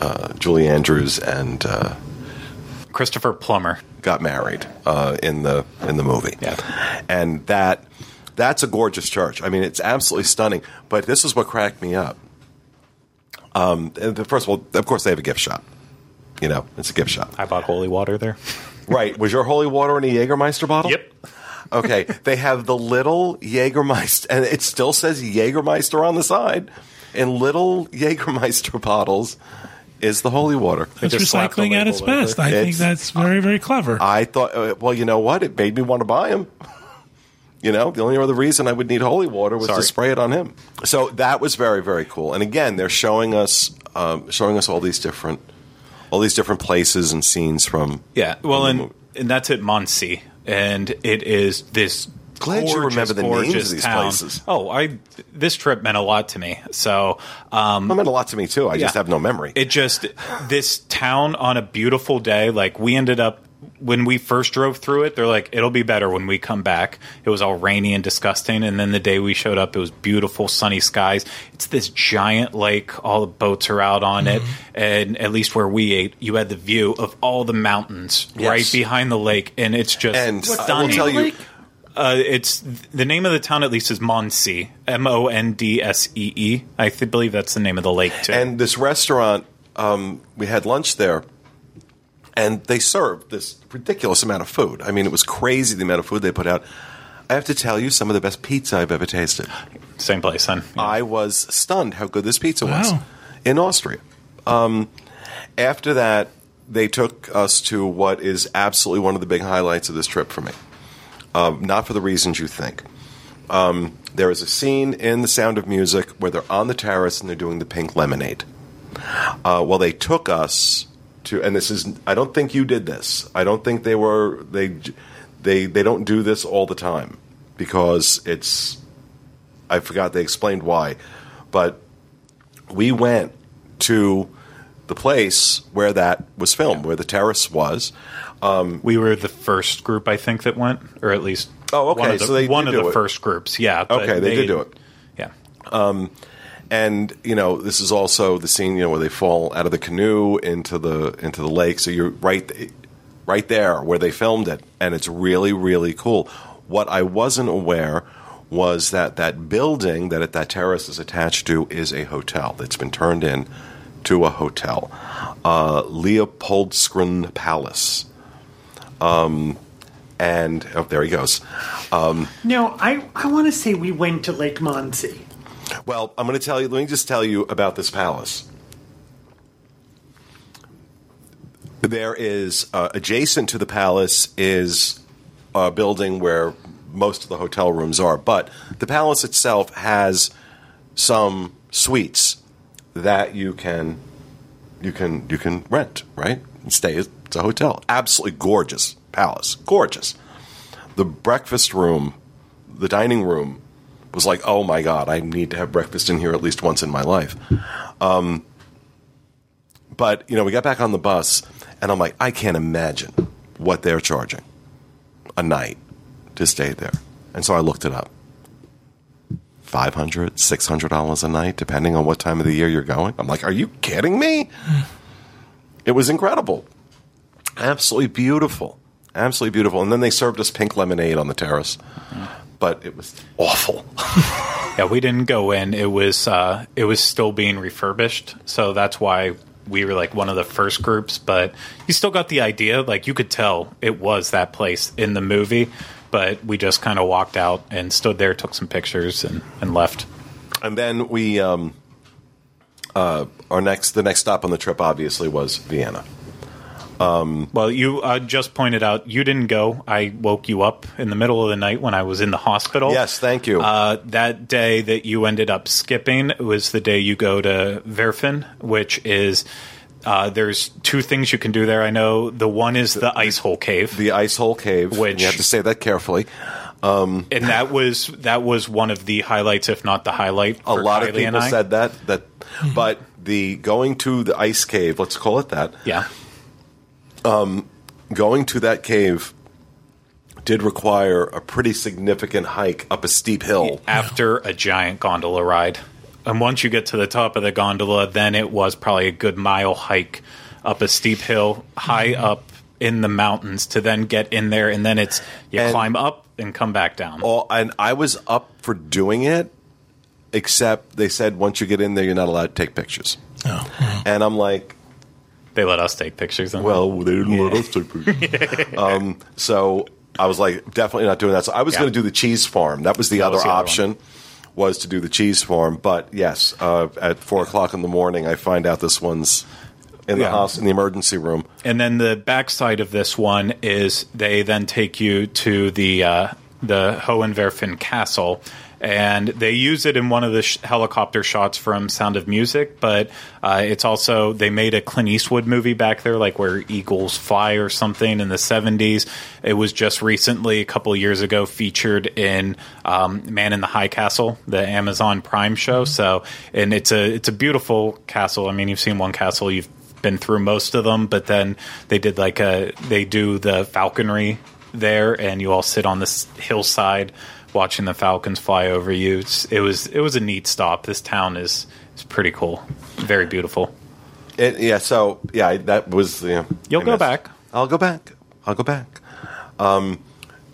uh, Julie Andrews and uh, Christopher Plummer. got married uh, in the in the movie. Yeah. and that that's a gorgeous church. I mean, it's absolutely stunning. But this is what cracked me up. Um, first of all, of course, they have a gift shop. You know, it's a gift shop, I bought holy water there. Right? Was your holy water in a Jägermeister bottle? Yep. Okay, they have the little Jägermeister, and it still says Jägermeister on the side. In little Jägermeister bottles is the holy water. That's just slapped the recycling at its over. best. I think that's very, very clever. I thought, uh, well, you know what? It made me want to buy him. You know, the only other reason I would need holy water was Sorry. to spray it on him. So that was very, very cool. And again, they're showing us, um, showing us all these different, all these different places and scenes from. Yeah, well, and, and that's at Mondsee, and it is this. Glad you remember the names of these town. places. Oh, I this trip meant a lot to me. So, um, It meant a lot to me too. I just have no memory. It just this town on a beautiful day. Like we ended up when we first drove through it. They're like, it'll be better when we come back. It was all rainy and disgusting, and then the day we showed up, it was beautiful, sunny skies. It's this giant lake. All the boats are out on it, and at least where we ate, you had the view of all the mountains Yes. right behind the lake, and it's just and I will stunning. tell you, Uh, it's the name of the town. At least is Mondsee, M O N D S E E. I th- believe that's the name of the lake too. and this restaurant, um, we had lunch there, and they served this ridiculous amount of food. I mean, it was crazy the amount of food they put out. I have to tell you, some of the best pizza I've ever tasted. Same place then. I was stunned how good this pizza was Wow. in Austria. Um, after that, they took us to what is absolutely one of the big highlights of this trip for me. Um, not for the reasons you think. Um, there is a scene in The Sound of Music where they're on the terrace and they're doing the pink lemonade. Uh, well, they took us to, and this is, I don't think you did this. I don't think they were, they, they, they don't do this all the time because it's, I forgot they explained why, but we went to the place where that was filmed, where the terrace was. Um, We were the first group, I think, that went, or at least Oh, okay, one of the, so they one of the it. first groups. Yeah. Okay, they did do it. Yeah. And you know this is also the scene you know where they fall out of the canoe into the into the lake. So you're right right there where they filmed it. And it's really really cool. What i wasn't aware was that that building that that terrace is attached to is a hotel that's been turned in to a hotel uh, leopoldskron palace. Um, and oh, there he goes. No, I, I want to say we went to Lake Mondsee. Well, I'm going to tell you. Let me just tell you about this palace. There is uh, adjacent to the palace is a building where most of the hotel rooms are, but the palace itself has some suites that you can you can you can rent, right? And stay. It's a hotel. Absolutely gorgeous palace. Gorgeous. The breakfast room, the dining room was like, oh my god, I need to have breakfast in here at least once in my life. Um, but you know, we got back on the bus, and I'm like, I can't imagine what they're charging a night to stay there. And so I looked it up. 500 $600 a night, depending on what time of the year you're going. I'm like, are you kidding me? [laughs] It was incredible. Absolutely beautiful. Absolutely beautiful. And then they served us pink lemonade on the terrace. But it was awful. [laughs] Yeah, we didn't go in. It was uh, it was still being refurbished, so that's why we were like one of the first groups. But you still got the idea. Like you could tell it was that place in the movie. But we just kind of walked out and stood there, took some pictures, and, and left. And then we, um, uh, our next, the next stop on the trip obviously was Vienna. Well, you uh, just pointed out you didn't go. I woke you up in the middle of the night when I was in the hospital. Yes, thank you. Uh, that day that you ended up skipping was the day you go to Werfen, which is uh, there's two things you can do there. I know the one is the ice hole cave, the ice hole cave, Which- you have to say that carefully. and that was that was one of the highlights, if not the highlight. A lot of Kylie and people said that. That, but the going to the ice cave, let's call it that. yeah. Um, going to that cave did require a pretty significant hike up a steep hill. after a giant gondola ride. And once you get to the top of the gondola, then it was probably a good mile hike up a steep hill, high mm-hmm. up in the mountains to then get in there. And then it's you And- climb up and come back down. All, and I was up for doing it, except they said once you get in there, you're not allowed to take pictures. Oh. And I'm like, They let us take pictures. Well, they didn't let us take pictures. um, so I was like, definitely not doing that. So I was Yeah. going to do the cheese farm. That was the That other was the other option. Was to do the cheese farm, but yes, uh, at four o'clock in the morning, I find out this one's in the Yeah. house in the emergency room. And then the backside of this one is they then take you to the uh, the Hohenwerfen Castle, and they use it in one of the sh- helicopter shots from Sound of Music. But uh, it's also they made a Clint Eastwood movie back there, like where eagles fly or something in the seventies. It was just recently, a couple of years ago, featured in um, Man in the High Castle, the Amazon Prime show. So, and it's a it's a beautiful castle. I mean, you've seen one castle, you've been through most of them, but then they did like a they do the falconry there, and you all sit on this hillside watching the falcons fly over you. It's, it was it was a neat stop. This town is is pretty cool, very beautiful. It, yeah, so yeah, that was the. You'll I go guess- back. I'll go back. I'll go back. Um,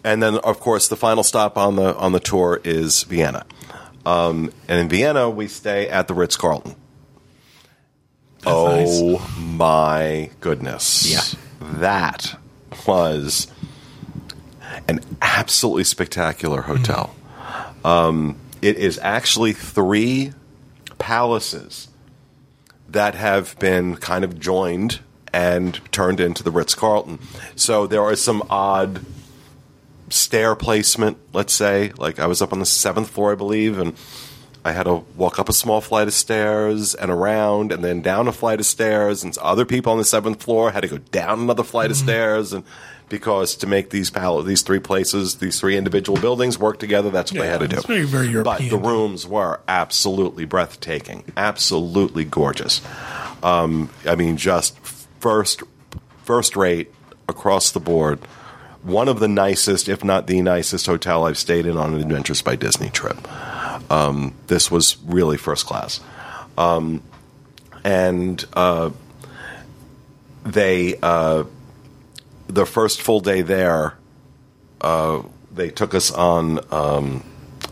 and then, of course, the final stop on the on the tour is Vienna. Um, and in Vienna, we stay at the Ritz Carlton. Oh my goodness! Yeah. that was an absolutely spectacular hotel. Um, it is actually three palaces that have been kind of joined and turned into the Ritz Carlton. So there are some odd stair placement, let's say. Like I was up on the seventh floor, I believe, and I had to walk up a small flight of stairs and around and then down a flight of stairs. And other people on the seventh floor had to go down another flight of stairs. And because to make these pal- these three places, these three individual buildings work together, that's what they had to do. very, very But the rooms were absolutely breathtaking, absolutely gorgeous. Um, I mean, just first first rate across the board. One of the nicest, if not the nicest, hotel I've stayed in on an Adventures by Disney trip. Um, this was really first class, um, and uh, they uh, the first full day there. Uh, they took us on um,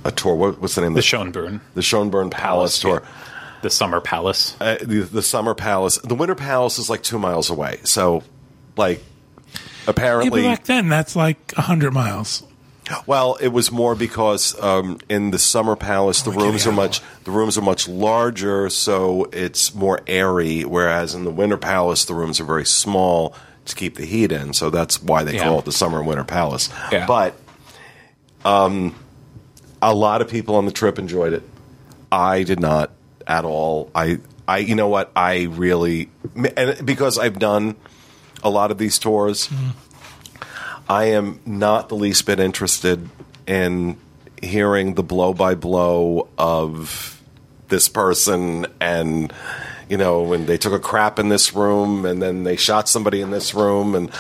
a tour. What, what's the name? The of Schönbrunn, the Schönbrunn Palace, Palace, tour. the Summer Palace. Uh, the, the Summer Palace. The Winter Palace is like two miles away. So, like, Yeah, but apparently, back then, that's like 100 miles. Well, it was more because um, in the Summer Palace, the we're rooms are much the rooms are much larger, so it's more airy. Whereas in the Winter Palace, the rooms are very small to keep the heat in. So that's why they Yeah. call it the Summer and Winter Palace. Yeah. But um, a lot of people on the trip enjoyed it. I did not at all. I, I, you know what? I really, and because I've done a lot of these tours, I am not the least bit interested in hearing the blow by blow of this person and you know when they took a crap in this room and then they shot somebody in this room and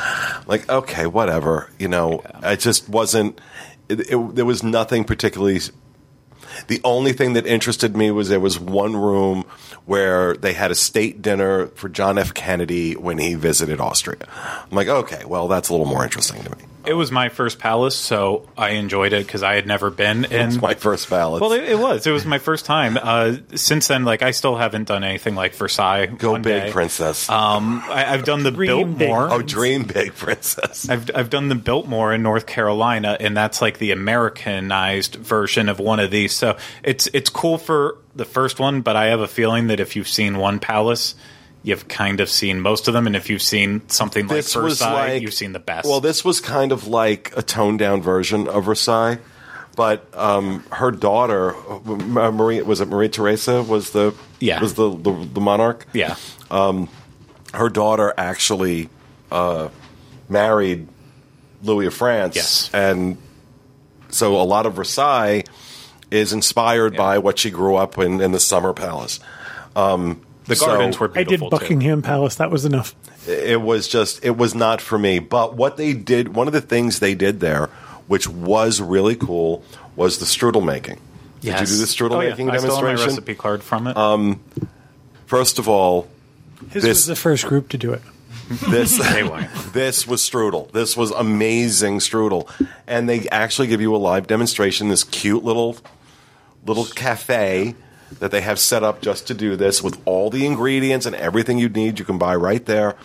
like okay whatever you know I just wasn't it, it, there was nothing particularly. The only thing that interested me was there was one room where they had a state dinner for John F. Kennedy when he visited Austria. I'm like, okay, well, that's a little more interesting to me. It was my first palace, so I enjoyed it because I had never been in. It's my first palace. well, it, it was. It was my first time. Uh, since then, like I still haven't done anything like Versailles. Go one big, day. princess. Um, I, I've done the Dream big. Biltmore. oh, dream big, princess. I've I've done the Biltmore in North Carolina, and that's like the Americanized version of one of these. So it's it's cool for the first one, but I have a feeling that if you've seen one palace, you've kind of seen most of them, and if you've seen something like this Versailles, like you've seen the best. Well, this was kind of like a toned down version of Versailles, but um, her daughter, uh, Marie, was it Marie Theresa? Was the Yeah. was the the, the monarch? yeah, Her daughter actually uh, married Louis of France. Yes. and so a lot of Versailles is inspired by what she grew up in in the Summer Palace. Um, the so- gardens were beautiful. I did beautiful. too. Buckingham Palace. That was enough. it was just it was not for me but what they did one of the things they did there which was really cool was the strudel making Yes. did you do the strudel oh, yeah. making I still have my demonstration recipe card from it. first of all His This- was the first group to do it. this [laughs] Anyway. [laughs] this was strudel this was amazing strudel and they actually give you a live demonstration this cute little little cafe that they have set up just to do this with all the ingredients and everything you need you can buy right there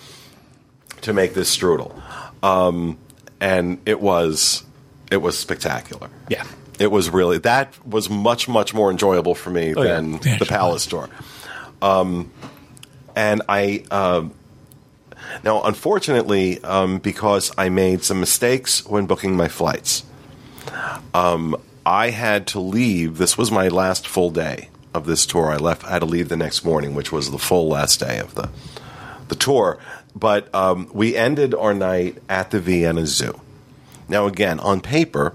to make this strudel. Um, and it was it was spectacular. Yeah. it was really that was much much more enjoyable for me Oh, than Yeah, the palace Store. um, and i um now unfortunately um, because i made some mistakes when booking my flights. Um, i had to leave this was my last full day of this tour i left i had to leave the next morning which was the full last day of the the tour but um, we ended our night at the vienna zoo now again on paper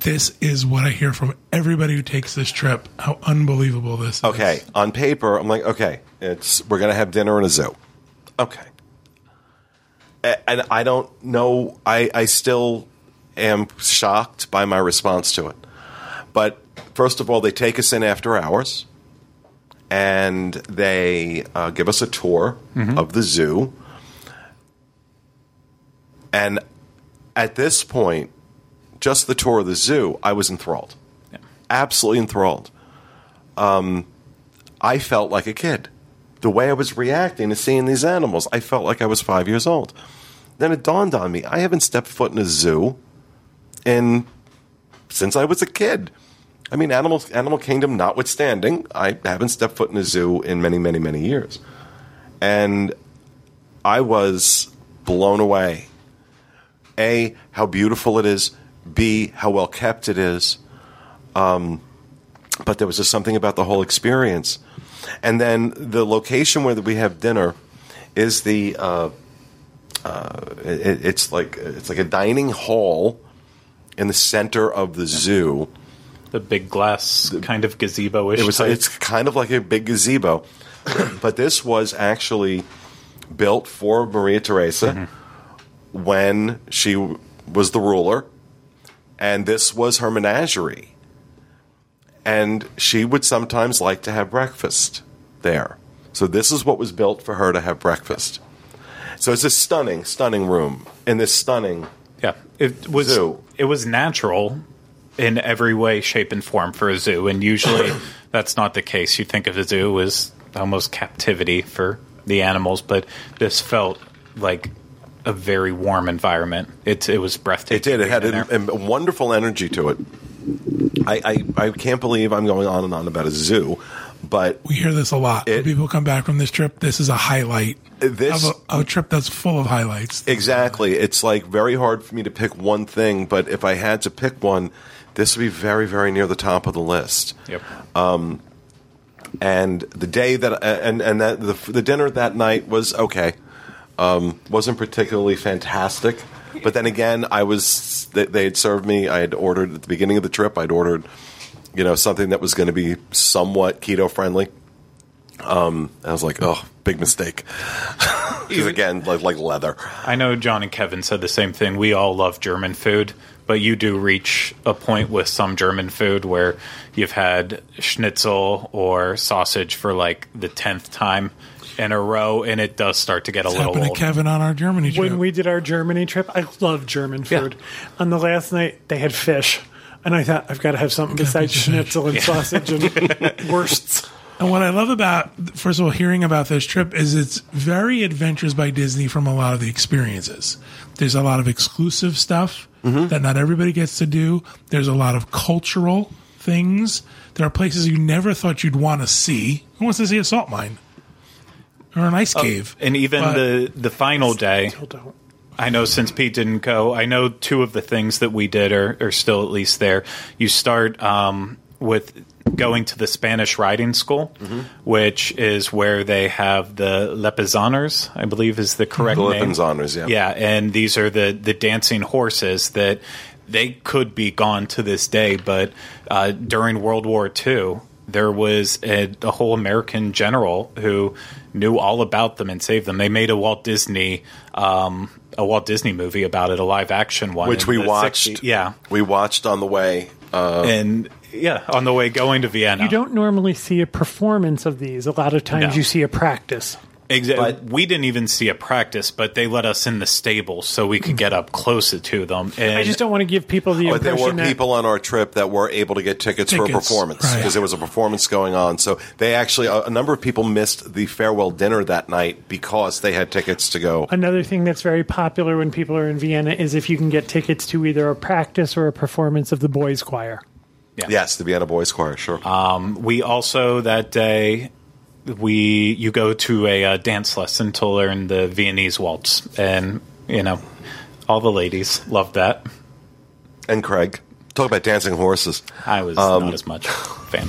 This is what I hear from everybody who takes this trip. How unbelievable this is. Okay, on paper, I'm like, okay, it's we're gonna have dinner in a zoo. Okay, and I don't know. I I still am shocked by my response to it. But first of all, they take us in after hours, and they uh, give us a tour of the zoo. And at this point, just the tour of the zoo, I was enthralled, absolutely enthralled. Um, I felt like a kid. The way I was reacting to seeing these animals, I felt like I was five years old. Then it dawned on me: I haven't stepped foot in a zoo in since I was a kid. I mean, animal Animal Kingdom notwithstanding, I haven't stepped foot in a zoo in many, many, many years, and I was blown away. A, how beautiful it is. B, how well kept it is Um, but there was just something about the whole experience. And then the location where we have dinner is the uh, uh, it, it's like it's like a dining hall in the center of the zoo. The big glass kind of gazebo-ish. It was type. it's kind of like a big gazebo, [coughs] but this was actually built for Maria Theresa mm-hmm. when she was the ruler, and this was her menagerie. And she would sometimes like to have breakfast there. So this is what was built for her to have breakfast. So it's a stunning, stunning room in this stunning. Yeah, it was Zoo. It was natural in every way, shape, and form for a zoo, and usually [coughs] that's not the case. You think of a zoo as almost captivity for the animals, but this felt like a very warm environment. It it was breathtaking. It did. It had a wonderful energy to it. I, I, I can't believe I'm going on and on about a zoo, but We hear this a lot. It- when people come back from this trip. This is a highlight This- of a, a trip that's full of highlights. exactly, it's like very hard for me to pick one thing. But if I had to pick one, this would be very, very near the top of the list. Yep. Um, And the day that and and that the, the dinner that night was okay, um, wasn't particularly fantastic. But then again, I was they, they had served me. I had ordered at the beginning of the trip. I'd ordered, you know, something that was going to be somewhat keto friendly. Um, I was like, oh, big mistake. [laughs] Because again, like like leather. I know John and Kevin said the same thing. We all love German food, but you do reach a point with some German food where you've had schnitzel or sausage for like the tenth time in a row, and it does start to get a little happened to old. Kevin on our Germany trip. When we did our Germany trip, I love German food. On the last night, they had fish. And I thought, I've got to have something besides schnitzel and sausage and [laughs] wursts. And what I love about, first of all, hearing about this trip is it's very Adventures by Disney from a lot of the experiences. There's a lot of exclusive stuff mm-hmm. that not everybody gets to do. There's a lot of cultural things. There are places you never thought you'd want to see. Who wants to see a salt mine or an ice oh, cave? and even But- the the final day, Still don't. I know since Pete didn't go, I know two of the things that we did are, are still at least there. You start um, with going to the Spanish riding school, which is where they have the Lipizzaners, I believe is the correct The name. Lipinzaners, yeah. Yeah, and these are the, the dancing horses that they could be gone to this day, but uh, during World War II, there was a, a whole American general who knew all about them and saved them. They made a Walt Disney um, a Walt Disney movie about it, a live action one, which we watched. 60s. Yeah, we watched on the way. Uh, and yeah, on the way going to Vienna. You don't normally see a performance of these. A lot of times No. you see a practice. Exactly. But- we didn't even see a practice, but they let us in the stable so we could get up closer to them. And I just don't want to give people the but there were that people on our trip that were able to get tickets, for a Tickets, performance right. because there was a performance going on. So they actually, a, a number of people missed the farewell dinner that night because they had tickets to go. Another thing that's very popular when people are in Vienna is if you can get tickets to either a practice or a performance of the boys' choir. Yes, the Vienna Boys Choir, sure. Um, we also that day we you go to a uh, dance lesson to learn the Viennese waltz, and you know all the ladies loved that. and Craig, talk about dancing horses. I was Um, not as much fan.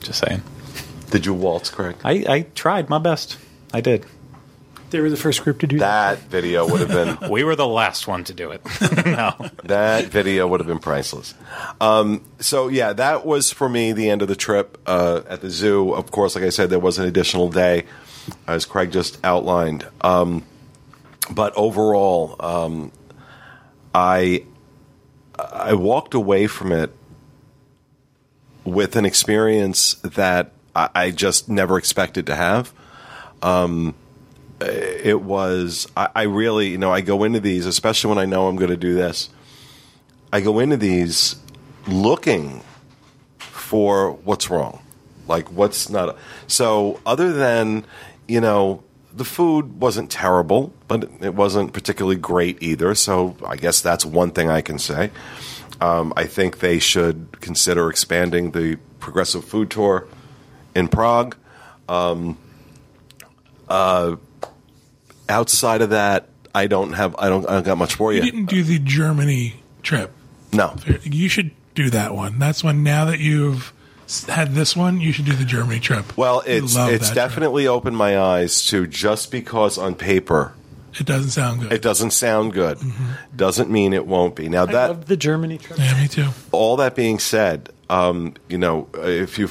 Just saying. Did you waltz, Craig? I, I tried my best. I did. They were the first group to do that. That video would have been [laughs] We were the last one to do it. [laughs] no. that video would have been priceless. Um, so yeah, that was for me the end of the trip uh, at the zoo. Of course, like I said, there was an additional day, as Craig just outlined. Um, but overall, um, I I walked away from it with an experience that I, I just never expected to have Uh, it was I, I really you know I go into these especially when I know I'm going to do this I go into these looking for what's wrong. Like what's not so other than you know the food wasn't terrible but it wasn't particularly great either so I guess that's one thing I can say. Um, I think they should consider expanding the progressive food tour in Prague um, uh, outside of that, I don't have. I don't. I don't got much for You you. didn't do the Germany trip. No. You should do that one. That's one. Now that you've had this one, you should do the Germany trip. Well, You it's it's that trip. definitely opened my eyes to just because on paper It doesn't sound good. it doesn't sound good, doesn't mean it won't be. Now I that love the Germany trip. yeah, me too. all that being said, um, you know, if you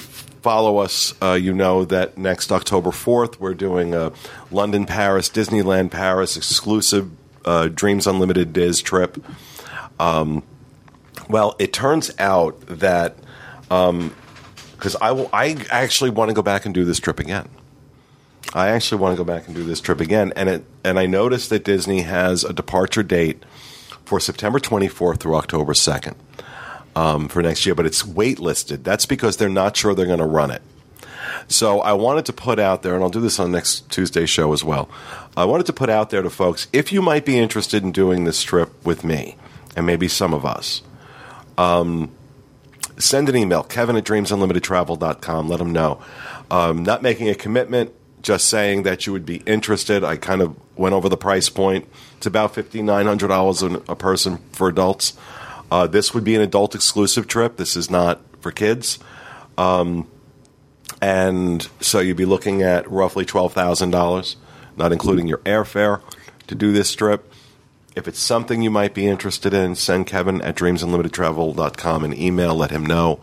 follow us, uh, you know that next October 4th, we're doing a London, Paris, Disneyland, Paris exclusive uh, Dreams Unlimited Diz trip. Um, well, it turns out that because I will, I actually want to go back and do this trip again. I actually want to go back and do this trip again, and it and I noticed that Disney has a departure date for September 24th through October 2nd um, for next year, but it's waitlisted. That's because they're not sure they're going to run it. So I wanted to put out there, and I'll do this on next Tuesday's show as well. I wanted to put out there to folks if you might be interested in doing this trip with me, and maybe some of us. Um, send an email, kevin at dreamsunlimitedtravel.com. Let them know. Um, not making a commitment, just saying that you would be interested. I kind of went over the price point. It's about $5,900 a person for adults. Uh, this would be an adult exclusive trip. This is not for kids. Um, and so you'd be looking at roughly $12,000, not including your airfare, to do this trip. If it's something you might be interested in, send Kevin at dreamsunlimitedtravel.com an email, let him know.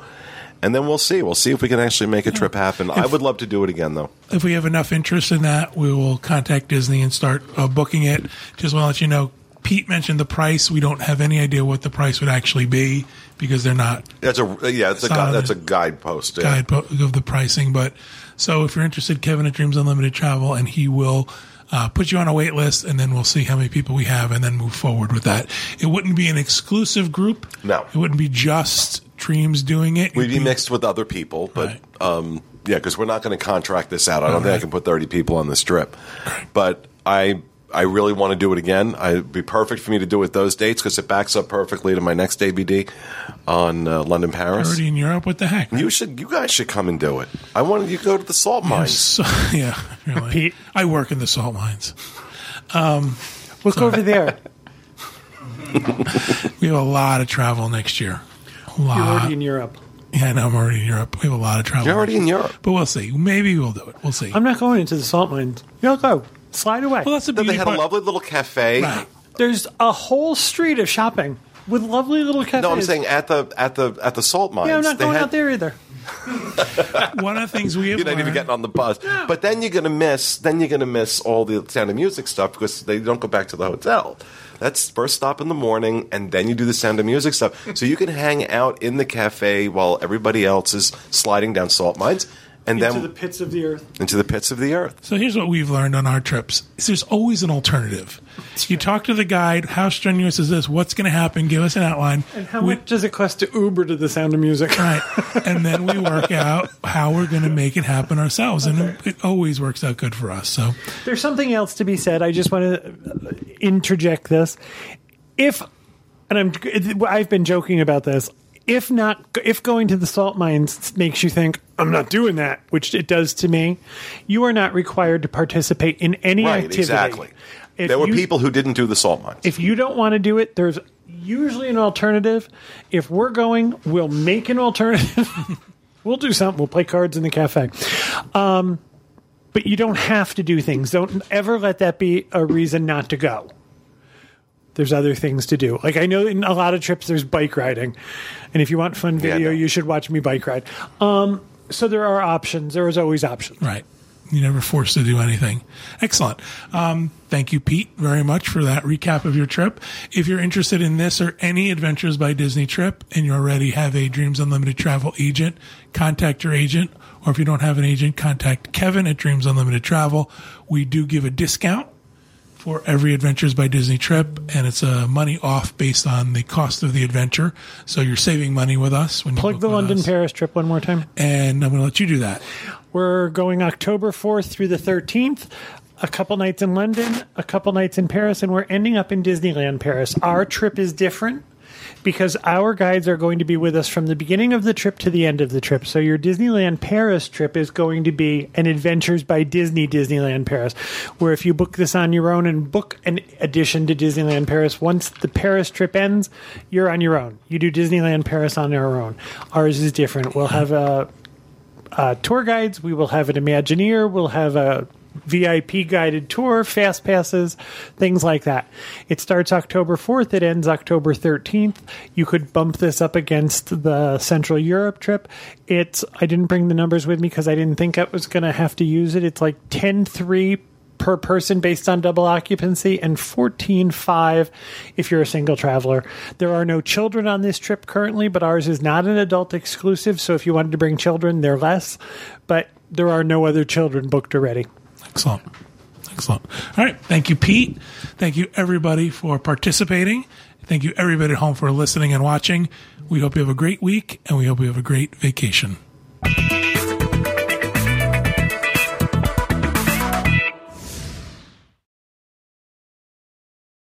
And then we'll see. We'll see if we can actually make a trip happen. I would love to do it again, though. If we have enough interest in that, we will contact Disney and start uh, booking it. Just want to let you know, Pete mentioned the price. We don't have any idea what the price would actually be because they're not That's a yeah. It's a gu- that's a guidepost. Yeah. guide po- of the pricing. But so if you're interested, Kevin at Dreams Unlimited Travel, and he will uh, put you on a wait list, and then we'll see how many people we have, and then move forward with that. It wouldn't be an exclusive group. No. it wouldn't be just Dreams doing it. We'd be mixed with other people, but Right. um, yeah, because we're not going to contract this out. I don't think I can put thirty people on this trip, but I I really want to do it again. I, it'd be perfect for me to do it those dates because it backs up perfectly to my next ABD on uh, London Paris. already in Europe. What the heck? You should, you guys should come and do it. I wanted you to go to the salt mines. So, [laughs] yeah, really. Pete. I work in the salt mines. Um, Look over there. [laughs] We have a lot of travel next year. A lot. You're already in Europe. yeah, I know I'm already in Europe. We have a lot of travel. You're already in Europe. But we'll see. Maybe we'll do it. We'll see. I'm not going into the salt mines. You'll go. Slide away. well, that's the Then beauty they had a part. lovely little cafe. Right. There's a whole street of shopping with lovely little cafes. No, I'm saying at the at the at the salt mines. Yeah, I'm not they going had- out there either. [laughs] One of the things we have You're not even learned- getting on the bus. But then you're gonna miss. Then you're gonna miss all the Sound of Music stuff because they don't go back to the hotel. That's first stop in the morning, and then you do the Sound of Music stuff. So you can hang out in the cafe while everybody else is sliding down salt mines, and Into then the pits of the earth. into the pits of the earth. So here's what we've learned on our trips: is there's always an alternative. You talk to the guide. How strenuous is this? What's going to happen? Give us an outline. And how We- much does it cost to Uber to the sound of music? [laughs] Right. and then we work [laughs] out how we're going to make it happen ourselves. And it, it always works out good for us. So, There's something else to be said. I just want to uh, interject this. If, and I'm, I've been joking about this. If not, if going to the salt mines makes you think I'm not doing that, which it does to me, you are not required to participate in any Right, activity. exactly. If there were you- people who didn't do the salt mines. If you don't want to do it, there's usually an alternative. If we're going, we'll make an alternative. [laughs] we'll do something. We'll play cards in the cafe. Um, but you don't have to do things. Don't ever let that be a reason not to go. There's other things to do. Like I know in a lot of trips there's bike riding, and if you want fun Yeah, video, no. you should watch me bike ride. Um, so there are options. There is always options. right. You're never forced to do anything. Excellent. Um, thank you, Pete, very much for that recap of your trip. If you're interested in this or any Adventures by Disney trip and you already have a Dreams Unlimited travel agent, contact your agent. Or if you don't have an agent, contact Kevin at Dreams Unlimited Travel. We do give a discount for every Adventures by Disney trip, and it's a money off based on the cost of the adventure. So you're saving money with us when you Plug the London us. Paris trip one more time. and I'm going to let you do that. We're going October 4th through the 13th. A couple nights in London, a couple nights in Paris, and we're ending up in Disneyland Paris. Our trip is different because our guides are going to be with us from the beginning of the trip to the end of the trip. So your Disneyland Paris trip is going to be an Adventures by Disney Disneyland Paris, where if you book this on your own and book an addition to Disneyland Paris, once the Paris trip ends, you're on your own. You do Disneyland Paris on our own. Ours is different. We'll have a tour guides. We will have an Imagineer. We'll have a VIP guided tour, fast passes, things like that. It starts October 4th. It ends October 13th. You could bump this up against the Central Europe trip. It's, I didn't bring the numbers with me because I didn't think I was going to have to use it. It's like 10 3 per person based on double occupancy and 14.5 if you're a single traveler. There are no children on this trip currently, but ours is not an adult exclusive, so if you wanted to bring children, they're less, but there are no other children booked already. Excellent. Excellent. All right. Thank you, Pete. Thank you, everybody, for participating. Thank you, everybody at home, for listening and watching. We hope you have a great week and we hope you have a great vacation.